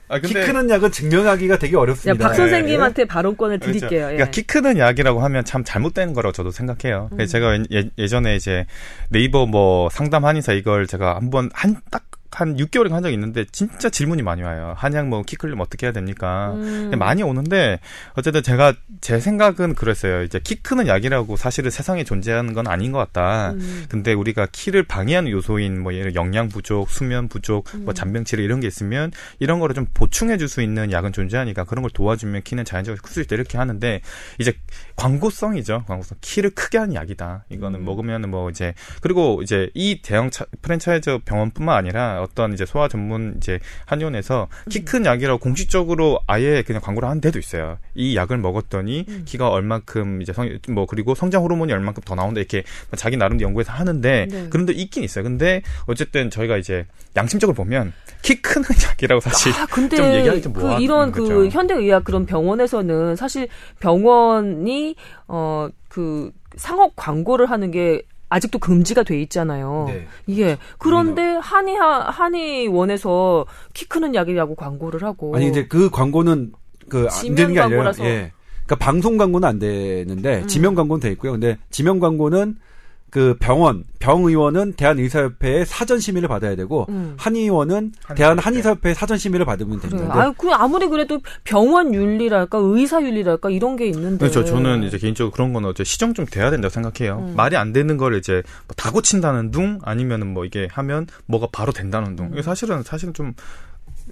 아, 근데... 키 크는 약은 증명하기가 되게 어렵습니다. 박 선생님한테 예. 발언권을 그렇죠. 드릴게요. 그렇죠. 예. 그러니까 키 크는 약이라고 하면 참 잘못된 거라고 저도 생각해요. 음. 제가 예, 전에 이제 네이버 뭐 상담 한의사 이걸 제가 한번 한 딱 한 6개월에 간 적이 있는데 진짜 질문이 많이 와요. 한약 뭐 키 클려면 어떻게 해야 됩니까? 음. 많이 오는데 어쨌든 제가 제 생각은 그랬어요. 이제 키 크는 약이라고 사실은 세상에 존재하는 건 아닌 것 같다. 음. 근데 우리가 키를 방해하는 요소인 뭐 예를 영양 부족, 수면 부족, 뭐 음. 뭐 잔병 치료 이런 게 있으면 이런 거를 좀 보충해 줄 수 있는 약은 존재하니까 그런 걸 도와주면 키는 자연적으로 클 수 있다 이렇게 하는데 이제 광고성이죠. 광고성. 키를 크게 하는 약이다. 이거는 음. 먹으면 뭐 이제 그리고 이제 이 대형 차, 프랜차이즈 병원뿐만 아니라 어떤 이제 소아 전문 이제 한의원에서 키 큰 약이라고 공식적으로 아예 그냥 광고를 한 데도 있어요. 이 약을 먹었더니 음. 키가 얼만큼 이제 성 뭐 그리고 성장 호르몬이 얼만큼 더 나온다 이렇게 자기 나름 연구해서 하는데 네. 그런 데 있긴 있어요. 근데 어쨌든 저희가 이제 양심적으로 보면 키 크는 약이라고 사실 아, 근데 좀 얘기하기 좀그 이런 그 거죠. 현대의학 그런 병원에서는 사실 병원이 어그 상업 광고를 하는 게 아직도 금지가 돼 있잖아요. 네. 예. 그런데 한의 한의원에서 키 크는 약이라고 광고를 하고 아니 이제 그 광고는 그 안 되는 게 아니라 예. 그러니까 방송 광고는 안 되는데 음. 지명 광고는 돼 있고요. 근데 지명 광고는 그 병원 병의원은 대한의사협회의 사전 심의를 받아야 되고 음. 한의원은 대한 한의사협회의 사전 심의를 받으면 됩니다. 그래. 아 그 아무리 그래도 병원 윤리랄까 의사 윤리랄까 이런 게 있는데. 그렇죠. 저는 이제 개인적으로 그런 거는 어째 시정 좀 돼야 된다고 생각해요. 음. 말이 안 되는 걸 이제 뭐 다 고친다는 둥 아니면은 뭐 이게 하면 뭐가 바로 된다는 둥. 음. 사실은 사실은 좀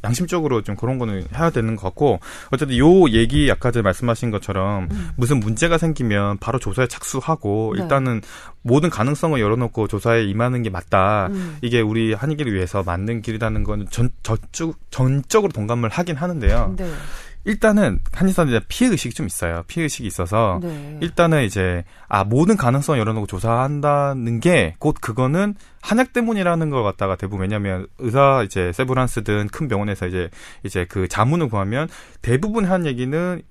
양심적으로 좀 그런 거는 해야 되는 것 같고 어쨌든 요 얘기 아까 전 말씀하신 것처럼 음. 무슨 문제가 생기면 바로 조사에 착수하고 네. 일단은 모든 가능성을 열어놓고 조사에 임하는 게 맞다. 음. 이게 우리 한의기를 위해서 맞는 길이라는 건 전, 저쪽, 전적으로 동감을 하긴 하는데요. 네. 일단은 한의사는 피해 의식이 좀 있어요. 피해 의식이 있어서 네. 일단은 이제 아 모든 가능성 열어놓고 조사한다는 게 곧 그거는 한약 때문이라는 걸 갖다가 대부분 왜냐하면 의사 이제 세브란스든 큰 병원에서 이제 이제 그 자문을 구하면 대부분 한 얘기는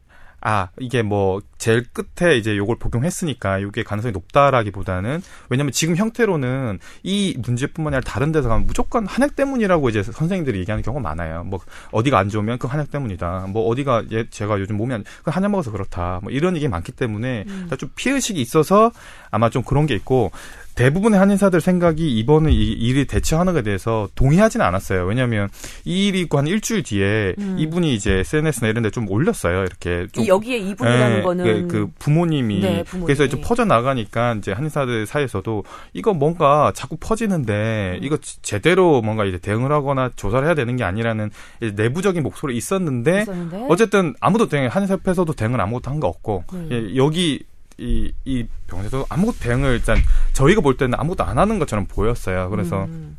아 이게 뭐 제일 끝에 이제 요걸 복용했으니까 이게 가능성이 높다라기보다는 왜냐면 지금 형태로는 이 문제뿐만 아니라 다른 데서 가면 무조건 한약 때문이라고 이제 선생님들이 얘기하는 경우가 많아요. 뭐 어디가 안 좋으면 그 한약 때문이다. 뭐 어디가 예 제가 요즘 몸이 안 그 한약 먹어서 그렇다. 뭐 이런 얘기 많기 때문에 음. 좀 피해 의식이 있어서 아마 좀 그런 게 있고 대부분의 한의사들 생각이 이번에 이 일이 대처하는 것에 대해서 동의하지는 않았어요. 왜냐하면 이 일이 있고 한 일주일 뒤에 음. 이분이 이제 SNS나 이런 데 좀 올렸어요. 이렇게 좀 여기에 이분이라는 네, 거는 그, 그 부모님이, 네, 부모님이, 그래서 이제 퍼져 나가니까 이제 한의사들 사이에서도 이거 뭔가 자꾸 퍼지는데 음. 이거 제대로 뭔가 이제 대응을 하거나 조사를 해야 되는 게 아니라는 내부적인 목소리 있었는데, 있었는데? 어쨌든 아무도 대응 한의사협회에서도 대응을 아무것도 한 거 없고 음. 여기 이, 이 병원에서 아무것도 대응을 일단 저희가 볼 때는 아무것도 안 하는 것처럼 보였어요. 그래서 음.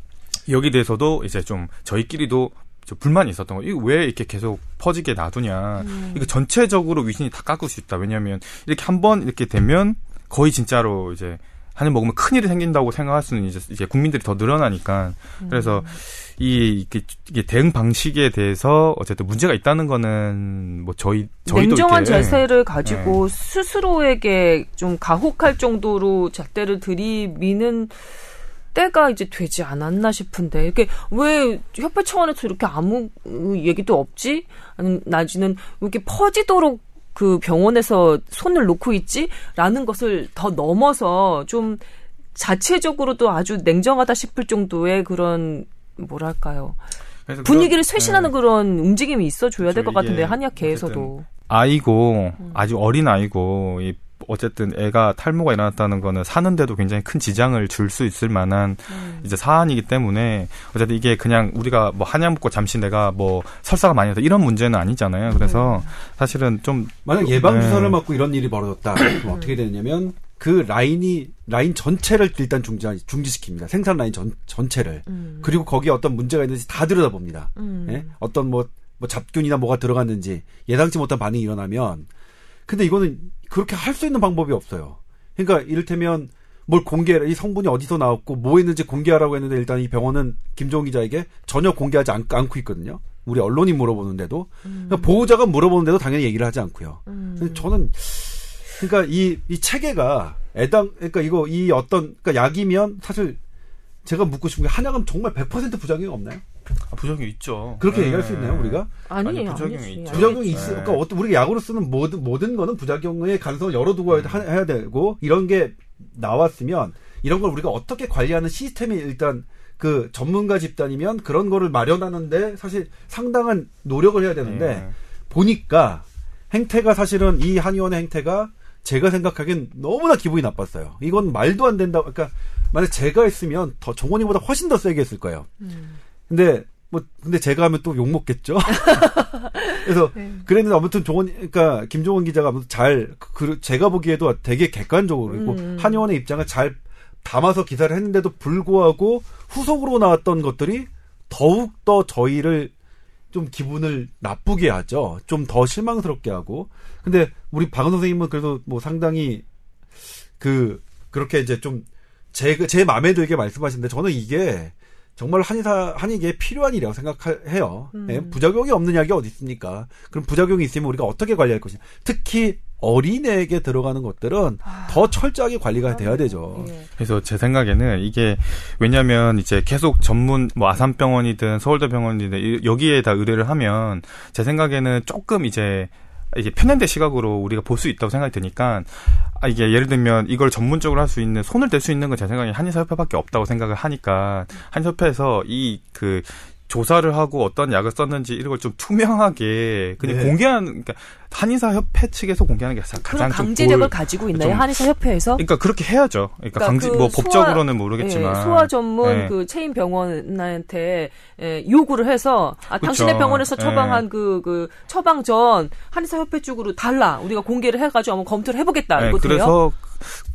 여기 대해서도 이제 좀 저희끼리도 좀 불만이 있었던 거예요. 이거 왜 이렇게 계속 퍼지게 놔두냐. 음. 이거 전체적으로 위신이 다 깎을 수 있다. 왜냐하면 이렇게 한 번 이렇게 되면 거의 진짜로 이제 한입 먹으면 큰일이 생긴다고 생각할 수는 이제, 이제 국민들이 더 늘어나니까. 그래서 음. 이, 이게 대응 방식에 대해서 어쨌든 문제가 있다는 거는 뭐 저희, 저희도 냉정한 제세를 가지고 네. 스스로에게 좀 가혹할 정도로 잣대를 들이미는 때가 이제 되지 않았나 싶은데 이게 왜 협회 차원에서 이렇게 아무 얘기도 없지? 아니 나지는 이렇게 퍼지도록 그 병원에서 손을 놓고 있지라는 것을 더 넘어서 좀 자체적으로도 아주 냉정하다 싶을 정도의 그런 뭐랄까요? 분위기를 그런, 쇄신하는 네. 그런 움직임이 있어줘야 될 것 같은데 한의학계에서도 아이고 아주 어린 아이고 이 어쨌든 애가 탈모가 일어났다는 거는 사는데도 굉장히 큰 지장을 줄 수 있을 만한 음. 이제 사안이기 때문에 어쨌든 이게 그냥 우리가 뭐 한약 먹고 잠시 내가 뭐 설사가 많이 나서 이런 문제는 아니잖아요. 그래서 음. 사실은 좀 만약 예방 주사를 네. 맞고 이런 일이 벌어졌다. 그럼 어떻게 되냐면 그 라인이 라인 전체를 일단 중지 중지시킵니다. 생산 라인 전 전체를 음. 그리고 거기에 어떤 문제가 있는지 다 들여다봅니다. 음. 예? 어떤 뭐, 뭐 잡균이나 뭐가 들어갔는지 예상치 못한 반응이 일어나면 근데 이거는 그렇게 할 수 있는 방법이 없어요. 그러니까 이를테면 뭘 공개해 이 성분이 어디서 나왔고 뭐 했는지 공개하라고 했는데 일단 이 병원은 김종훈 기자에게 전혀 공개하지 않, 고 있거든요. 우리 언론이 물어보는데도 음. 그러니까 보호자가 물어보는데도 당연히 얘기를 하지 않고요. 음. 저는 그러니까 이 이 체계가 애당 그러니까 이거 이 어떤 그러니까 약이면 사실 제가 묻고 싶은 게 한약은 정말 100% 부작용이 없나요? 아, 부작용 있죠. 그렇게 네. 얘기할 수 있나요, 우리가? 아니, 아니 부작용이 있죠. 부작용이 있어. 네. 그러니까 어떤 우리가 약으로 쓰는 모든 모든 거는 부작용의 가능성을 열어두고 음. 해야 되고 이런 게 나왔으면 이런 걸 우리가 어떻게 관리하는 시스템이 일단 그 전문가 집단이면 그런 거를 마련하는데 사실 상당한 노력을 해야 되는데 네. 보니까 행태가 사실은 이 한의원의 행태가 제가 생각하기엔 너무나 기분이 나빴어요. 이건 말도 안 된다. 그러니까 만약 제가 했으면 더 정원이보다 훨씬 더 세게 했을 거예요. 음. 근데 뭐 근데 제가 하면 또 욕 먹겠죠. 그래서 네. 그랬는데 아무튼 종원 그러니까 김종원 기자가 아무튼 잘 그, 제가 보기에도 되게 객관적으로 그리고 음. 한의원의 입장을 잘 담아서 기사를 했는데도 불구하고 후속으로 나왔던 것들이 더욱 더 저희를 좀 기분을 나쁘게 하죠. 좀 더 실망스럽게 하고. 근데 우리 박 선생님은 그래도 뭐 상당히 그 그렇게 이제 좀 제, 제 마음에 들게 말씀하시는데 저는 이게 정말 한의사, 한의계에 필요한 일이라고 생각해요. 음. 예? 부작용이 없는 약이 어디 있습니까? 그럼 부작용이 있으면 우리가 어떻게 관리할 것이냐. 특히 어린애에게 들어가는 것들은 아. 더 철저하게 관리가 돼야 되죠. 예. 그래서 제 생각에는 이게 왜냐하면 이제 계속 전문 뭐 아산병원이든 서울대 병원이든 여기에 다 의뢰를 하면 제 생각에는 조금 이제 이게 편향된 시각으로 우리가 볼 수 있다고 생각이 드니까 아 이게 예를 들면 이걸 전문적으로 할 수 있는 손을 댈 수 있는 건 제 생각에 한의사협회밖에 없다고 생각을 하니까 한의사협회에서 이 그 조사를 하고 어떤 약을 썼는지 이런 걸 좀 투명하게 그냥 네. 공개하는 그러니까 한의사 협회 측에서 공개하는 게 가장 강제력을 볼, 가지고 있나요? 좀, 한의사 협회에서? 그러니까 그렇게 해야죠. 그러니까, 그러니까 강제 그뭐 법적으로는 모르겠지만 예, 소아 전문 네. 그 체인 병원한테 예, 요구를 해서 아, 당신의 병원에서 처방한 그그 예. 그 처방 전 한의사 협회 쪽으로 달라. 우리가 공개를 해 가지고 한번 검토를 해 보겠다. 네, 그래서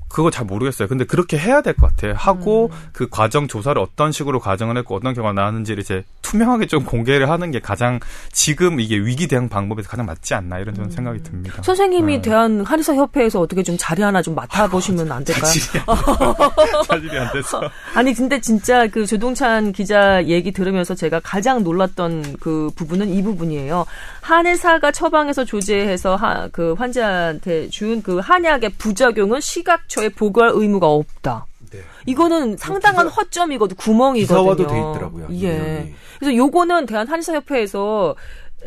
그거 잘 모르겠어요. 근데 그렇게 해야 될 것 같아요. 하고 음. 그 과정 조사를 어떤 식으로 과정을 했고 어떤 결과가 나왔는지를 이제 투명하게 좀 공개를 하는 게 가장 지금 이게 위기 대응 방법에서 가장 맞지 않나 이런 저는 음. 생각이 듭니다. 선생님이 네. 대한 한의사 협회에서 어떻게 좀 자리 하나 좀 맡아 보시면 안 될까요? 자질이 안 돼서. 아니 근데 진짜 그 조동찬 기자 얘기 들으면서 제가 가장 놀랐던 그 부분은 이 부분이에요. 한의사가 처방해서 조제해서 하, 그 환자한테 준 그 한약의 부작용은 시각 처에 보고할 의무가 없다. 네. 이거는 상당한 기사, 허점이거든 구멍이거든요. 기사화도 돼 있더라고요. 예. 그래서 요거는 대한 한의사협회에서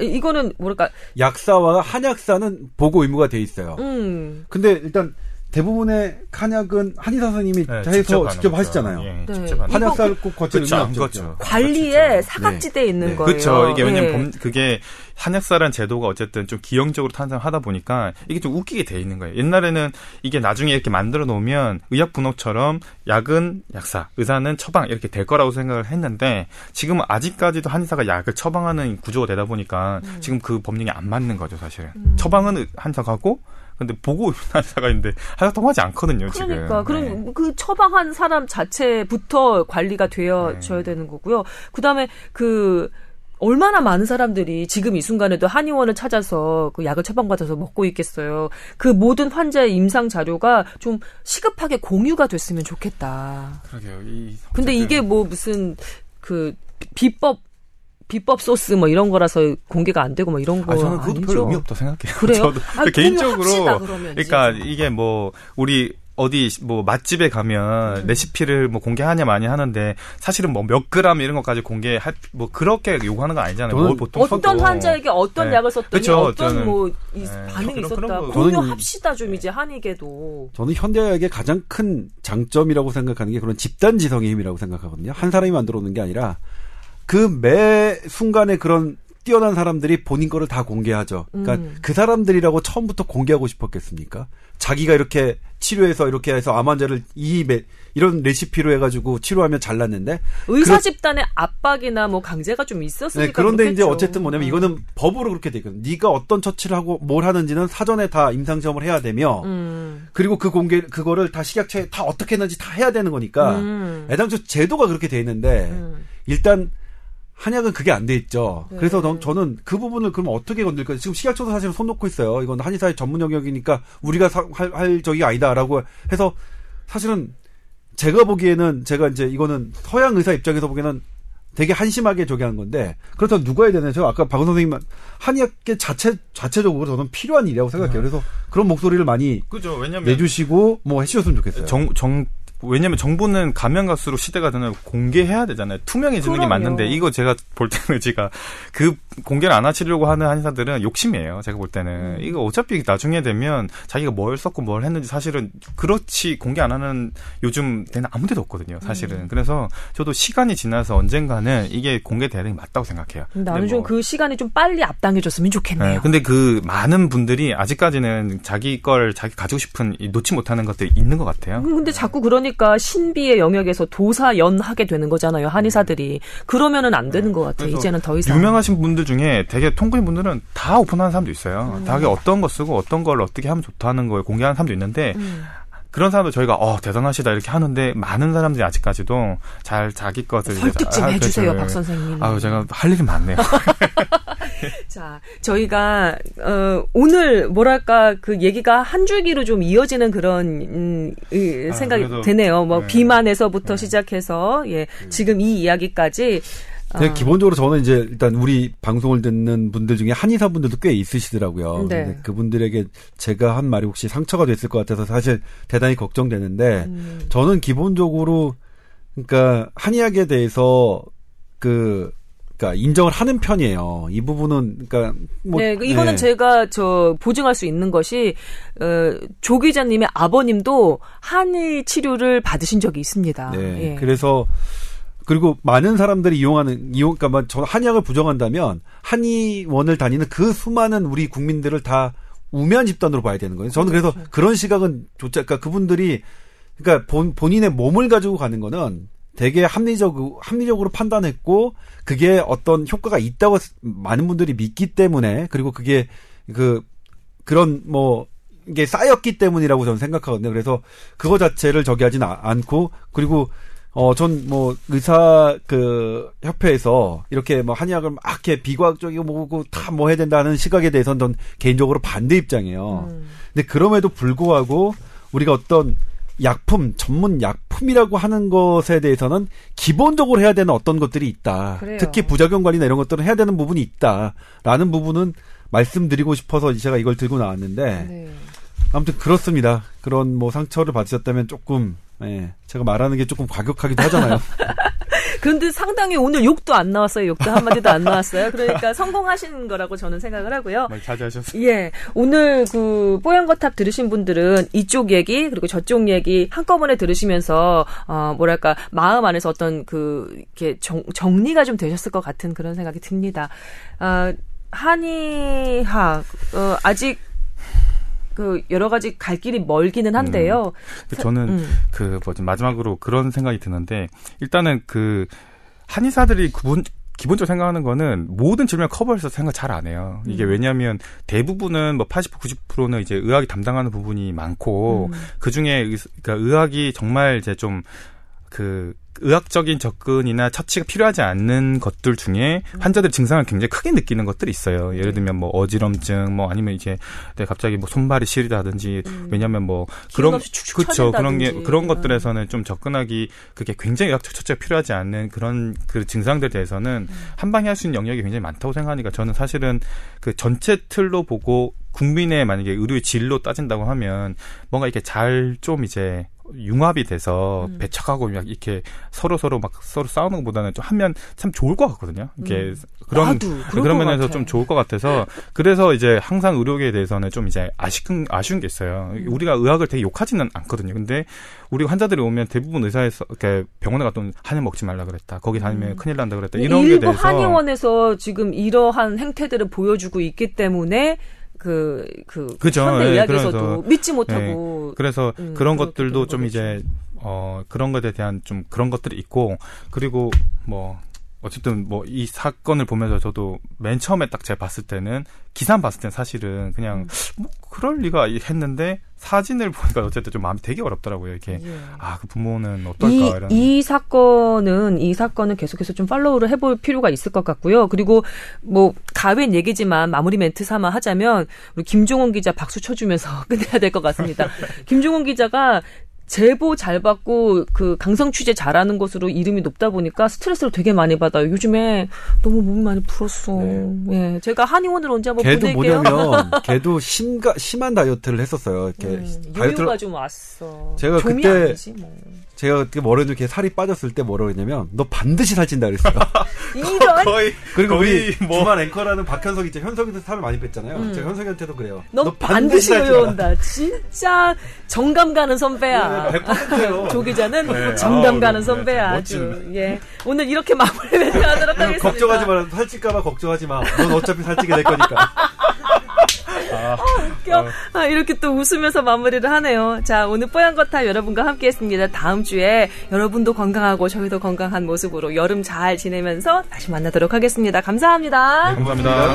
이거는 뭐랄까 약사와 한약사는 보고 의무가 돼 있어요. 음. 근데 일단 대부분의 한약은 한의사 선생님이 네, 해서 직접, 직접 하시잖아요. 예, 네. 직접 한약사를 꼭 거칠 의무 없죠. 관리에 그렇죠. 사각지대에 네. 있는 네. 거예요. 그렇죠. 이게 왜냐면 네. 그게 한약사라는 제도가 어쨌든 좀 기형적으로 탄생하다 보니까 이게 좀 웃기게 돼 있는 거예요. 옛날에는 이게 나중에 이렇게 만들어 놓으면 의약 분업처럼 약은 약사, 의사는 처방 이렇게 될 거라고 생각을 했는데 지금은 아직까지도 한의사가 약을 처방하는 구조가 되다 보니까 음. 지금 그 법령이 안 맞는 거죠, 사실은. 음. 처방은 한의사가고 근데 보고 한사가 있는데 하나 통하지 않거든요 지금. 그러니까 그럼 네. 그 처방한 사람 자체부터 관리가 되어져야 네. 되는 거고요. 그다음에 그 얼마나 많은 사람들이 지금 이 순간에도 한의원을 찾아서 그 약을 처방받아서 먹고 있겠어요. 그 모든 환자의 임상 자료가 좀 시급하게 공유가 됐으면 좋겠다. 그러게요. 이, 근데 이게 뭐 무슨 그 비법 비법 소스 뭐 이런 거라서 공개가 안 되고 뭐 이런 거 아, 저는 그것도 별 의미 없다 생각해요. 그래요? 저도 아, 개인적으로 합시다, 그러니까 이게 뭐 우리 어디 뭐 맛집에 가면 음. 레시피를 뭐 공개하냐 많이 하는데 사실은 뭐 몇 그램 이런 것까지 공개할 뭐 그렇게 요구하는 거 아니잖아요. 뭐 보통 어떤 써도. 환자에게 어떤 네. 약을 썼더니 그쵸, 어떤 저는- 뭐이 네, 반응이 그런- 있었다. 공유합시다 좀 이제 한의계도. 저는 현대의학의 가장 큰 장점이라고 생각하는 게 그런 집단 지성의 힘이라고 생각하거든요. 한 사람이 만들어 놓는 게 아니라 그 매 순간에 그런 뛰어난 사람들이 본인 거를 다 공개하죠. 그러니까 음. 그 사람들이라고 처음부터 공개하고 싶었겠습니까? 자기가 이렇게 치료해서 이렇게 해서 암 환자를 이 매, 이런 레시피로 해가지고 치료하면 잘났는데 의사 그렇- 집단의 압박이나 뭐 강제가 좀 있었으니까 네, 그런데 이제 그렇겠죠. 어쨌든 뭐냐면 음. 이거는 법으로 그렇게 돼 있거든요. 네가 어떤 처치를 하고 뭘 하는지는 사전에 다 임상 시험을 해야 되며 음. 그리고 그 공개 그거를 다 식약처에 다 어떻게 했는지 다 해야 되는 거니까 음. 애당초 제도가 그렇게 돼 있는데 음. 일단 한약은 그게 안 돼 있죠. 네. 그래서 넌- 저는 그 부분을 그럼 어떻게 건들까? 지금 식약처도 사실 손 놓고 있어요. 이건 한의사의 전문 영역이니까 우리가 사- 할, 할 적이 아니다라고 해서 사실은 제가 보기에는 제가 이제 이거는 서양 의사 입장에서 보기에는 되게 한심하게 저기 한 건데 그렇다면 누가 해야 되나요? 저 아까 박 선생님 한의학계 자체 자체적으로 저는 필요한 일이라고 생각해요. 그래서 그런 목소리를 많이 그죠. 왜냐면 내주시고 뭐 해주셨으면 좋겠어요. 정, 정, 왜냐면 정부는 가면 갈수록 시대가 되면 공개해야 되잖아요. 투명해지는 게 그럼요. 맞는데 이거 제가 볼 때는 제가 그 공개를 안 하시려고 하는 한의사들은 욕심이에요. 제가 볼 때는 음. 이거 어차피 나중에 되면 자기가 뭘 썼고 뭘 했는지 사실은 그렇지 공개 안 하는 요즘 때는 아무 데도 없거든요. 사실은 음. 그래서 저도 시간이 지나서 언젠가는 이게 공개돼야 되는 게 맞다고 생각해요. 나는 좀 뭐- 그 시간이 좀 빨리 앞당해줬으면 좋겠네요. 네, 근데 그 많은 분들이 아직까지는 자기 걸 자기 가지고 싶은 이 놓지 못하는 것들이 있는 것 같아요. 음, 근데 자꾸 그러니 까 신비의 영역에서 도사연하게 되는 거잖아요. 한의사들이. 그러면은 안 되는 것 같아요. 이제는 더 이상. 유명하신 분들 중에 되게 통구인 분들은 다 오픈하는 사람도 있어요. 음. 자기 어떤 거 쓰고 어떤 걸 어떻게 하면 좋다는 걸 공개하는 사람도 있는데 음. 그런 사람도 저희가 어 대단하시다 이렇게 하는데 많은 사람들이 아직까지도 잘 자기 것을 설득 좀 아, 해주세요, 그렇죠. 박 선생님. 아유 제가 할 일이 많네요. 자, 저희가 어, 오늘 뭐랄까 그 얘기가 한 줄기로 좀 이어지는 그런 음, 이, 아, 생각이 그래도, 되네요. 뭐 네. 비만에서부터 시작해서 예 지금 이 이야기까지. 아, 기본적으로 저는 이제 일단 우리 방송을 듣는 분들 중에 한의사 분들도 꽤 있으시더라고요. 네. 그분들에게 제가 한 말이 혹시 상처가 됐을 것 같아서 사실 대단히 걱정되는데 음, 저는 기본적으로 그러니까 한의학에 대해서 그 그러니까 인정을 하는 편이에요. 이 부분은 그러니까 뭐 네, 그 이거는 네. 제가 저 보증할 수 있는 것이 어, 조 기자님의 아버님도 한의 치료를 받으신 적이 있습니다. 네. 예. 그래서 그리고 많은 사람들이 이용하는 이용 그러니까 저 한의학을 부정한다면 한의원을 다니는 그 수많은 우리 국민들을 다 우매한 집단으로 봐야 되는 거예요. 저는 그래서 그렇죠. 그런 시각은 좋지 그러니까 그분들이 그러니까 본 본인의 몸을 가지고 가는 거는 되게 합리적 합리적으로 판단했고 그게 어떤 효과가 있다고 많은 분들이 믿기 때문에 그리고 그게 그 그런 뭐 이게 쌓였기 때문이라고 저는 생각하거든요. 그래서 그거 자체를 저기 하진 아- 않고 그리고 어 전 뭐 의사 그 협회에서 이렇게 뭐 한의학을 막 이렇게 비과학적이고 뭐고 다 뭐 해야 된다는 시각에 대해서는 전 개인적으로 반대 입장이에요. 음. 근데 그럼에도 불구하고 우리가 어떤 약품 전문 약품이라고 하는 것에 대해서는 기본적으로 해야 되는 어떤 것들이 있다. 그래요. 특히 부작용 관리나 이런 것들은 해야 되는 부분이 있다라는 부분은 말씀드리고 싶어서 제가 이걸 들고 나왔는데 네. 아무튼 그렇습니다. 그런 뭐 상처를 받으셨다면 조금 예, 제가 말하는 게 조금 과격하기도 하잖아요. 그런데 상당히 오늘 욕도 안 나왔어요. 욕도 한마디도 안 나왔어요. 그러니까 성공하신 거라고 저는 생각을 하고요. 자제하셨어요. 예, 오늘 그 뽀얀거탑 들으신 분들은 이쪽 얘기 그리고 저쪽 얘기 한꺼번에 들으시면서 어 뭐랄까 마음 안에서 어떤 그 이렇게 정, 정리가 좀 되셨을 것 같은 그런 생각이 듭니다. 어, 한의학 어, 아직 그 여러 가지 갈 길이 멀기는 한데요. 저는 음. 그 뭐지 마지막으로 그런 생각이 드는데 일단은 그 한의사들이 기본 기본적으로 생각하는 거는 모든 질문을 커버해서 생각 잘 안 해요. 이게 음. 왜냐하면 대부분은 뭐 80, 90%는 이제 의학이 담당하는 부분이 많고 음. 그 중에 의, 그러니까 의학이 정말 이제 좀그 의학적인 접근이나 처치가 필요하지 않는 것들 중에 환자들 증상을 굉장히 크게 느끼는 것들이 있어요. 예를 들면 뭐 어지럼증, 뭐 아니면 이제 내 갑자기 뭐 손발이 시리다든지 왜냐면 뭐 그런 그렇죠 그런 게 그런 것들에서는 좀 접근하기 그게 굉장히 의학적 처치가 필요하지 않는 그런 그 증상들에 대해서는 한 방에 할 수 있는 영역이 굉장히 많다고 생각하니까 저는 사실은 그 전체 틀로 보고 국민의 만약에 의료 질로 따진다고 하면 뭔가 이렇게 잘 좀 이제 융합이 돼서 음. 배척하고 막 이렇게 서로 서로 막 서로 싸우는 것보다는 좀 하면 참 좋을 것 같거든요. 이렇게 음. 그런 그런 면에서 좀 좋을 것 같아서 그래서 이제 항상 의료계에 대해서는 좀 이제 아쉬운 아쉬운 게 있어요. 음. 우리가 의학을 되게 욕하지는 않거든요. 근데 우리 환자들이 오면 대부분 의사에서 이렇게 병원에 갔던 한약 먹지 말라 그랬다. 거기 다니면 음. 큰일 난다 그랬다. 이런 게 대해서 한의원에서 지금 이러한 행태들을 보여주고 있기 때문에 그, 그, 그죠. 현대 예, 의학에서도 그래서, 믿지 못하고. 예, 그래서 음, 그런 것들도 좀 이제, 어, 그런 것에 대한 좀 그런 것들이 있고, 그리고 뭐, 어쨌든 뭐 이 사건을 보면서 저도 맨 처음에 딱 제가 봤을 때는 기사 봤을 때는 사실은 그냥 음. 뭐 그럴 리가 했는데 사진을 보니까 어쨌든 좀 마음이 되게 어렵더라고요. 이렇게 예. 아그 부모는 어떨까 이. 이 사건은 이 사건은 계속해서 좀 팔로우를 해볼 필요가 있을 것 같고요. 그리고 뭐 가웬 얘기지만 마무리 멘트 삼아 하자면 우리 김종원 기자 박수 쳐주면서 끝내야 될 것 같습니다. 김종원 기자가 제보 잘 받고 그 강성 취재 잘하는 것으로 이름이 높다 보니까 스트레스를 되게 많이 받아요. 요즘에 너무 몸이 많이 풀었어. 예, 제가 한의원을 언제 한번 걔도 보낼게요. 뭐냐면 걔도 심가 심한 다이어트를 했었어요. 이렇게 음, 다이어트를 좀 왔어. 제가 그때 아니지, 뭐. 제가 그때 뭐래도 이렇게 살이 빠졌을 때 뭐라고 했냐면 너 반드시 살찐다 그랬어요. 이런 거의 그리고 거의 우리 뭐- 주말 앵커라는 박현석 있죠. 현석이도 살을 많이 뺐잖아요. 음. 제가 현석이한테도 그래요. 너, 반드시 외워온다. 진짜 정감 가는 선배야. 네, 100%예요. 조 기자는 네, 정감 아우, 가는 네, 선배야. 네, 아주. 예. 오늘 이렇게 마무리 멘트 하도록 하겠습니다. 걱정하지 마. 살찔까봐 걱정하지 마. 넌 어차피 살찌게 될 거니까. 웃겨. 아, 이렇게 또 웃으면서 마무리를 하네요. 자, 오늘 뽀얀 거탑 여러분과 함께 했습니다. 다음 주에 여러분도 건강하고 저희도 건강한 모습으로 여름 잘 지내면서 다시 만나도록 하겠습니다. 감사합니다. 감사합니다.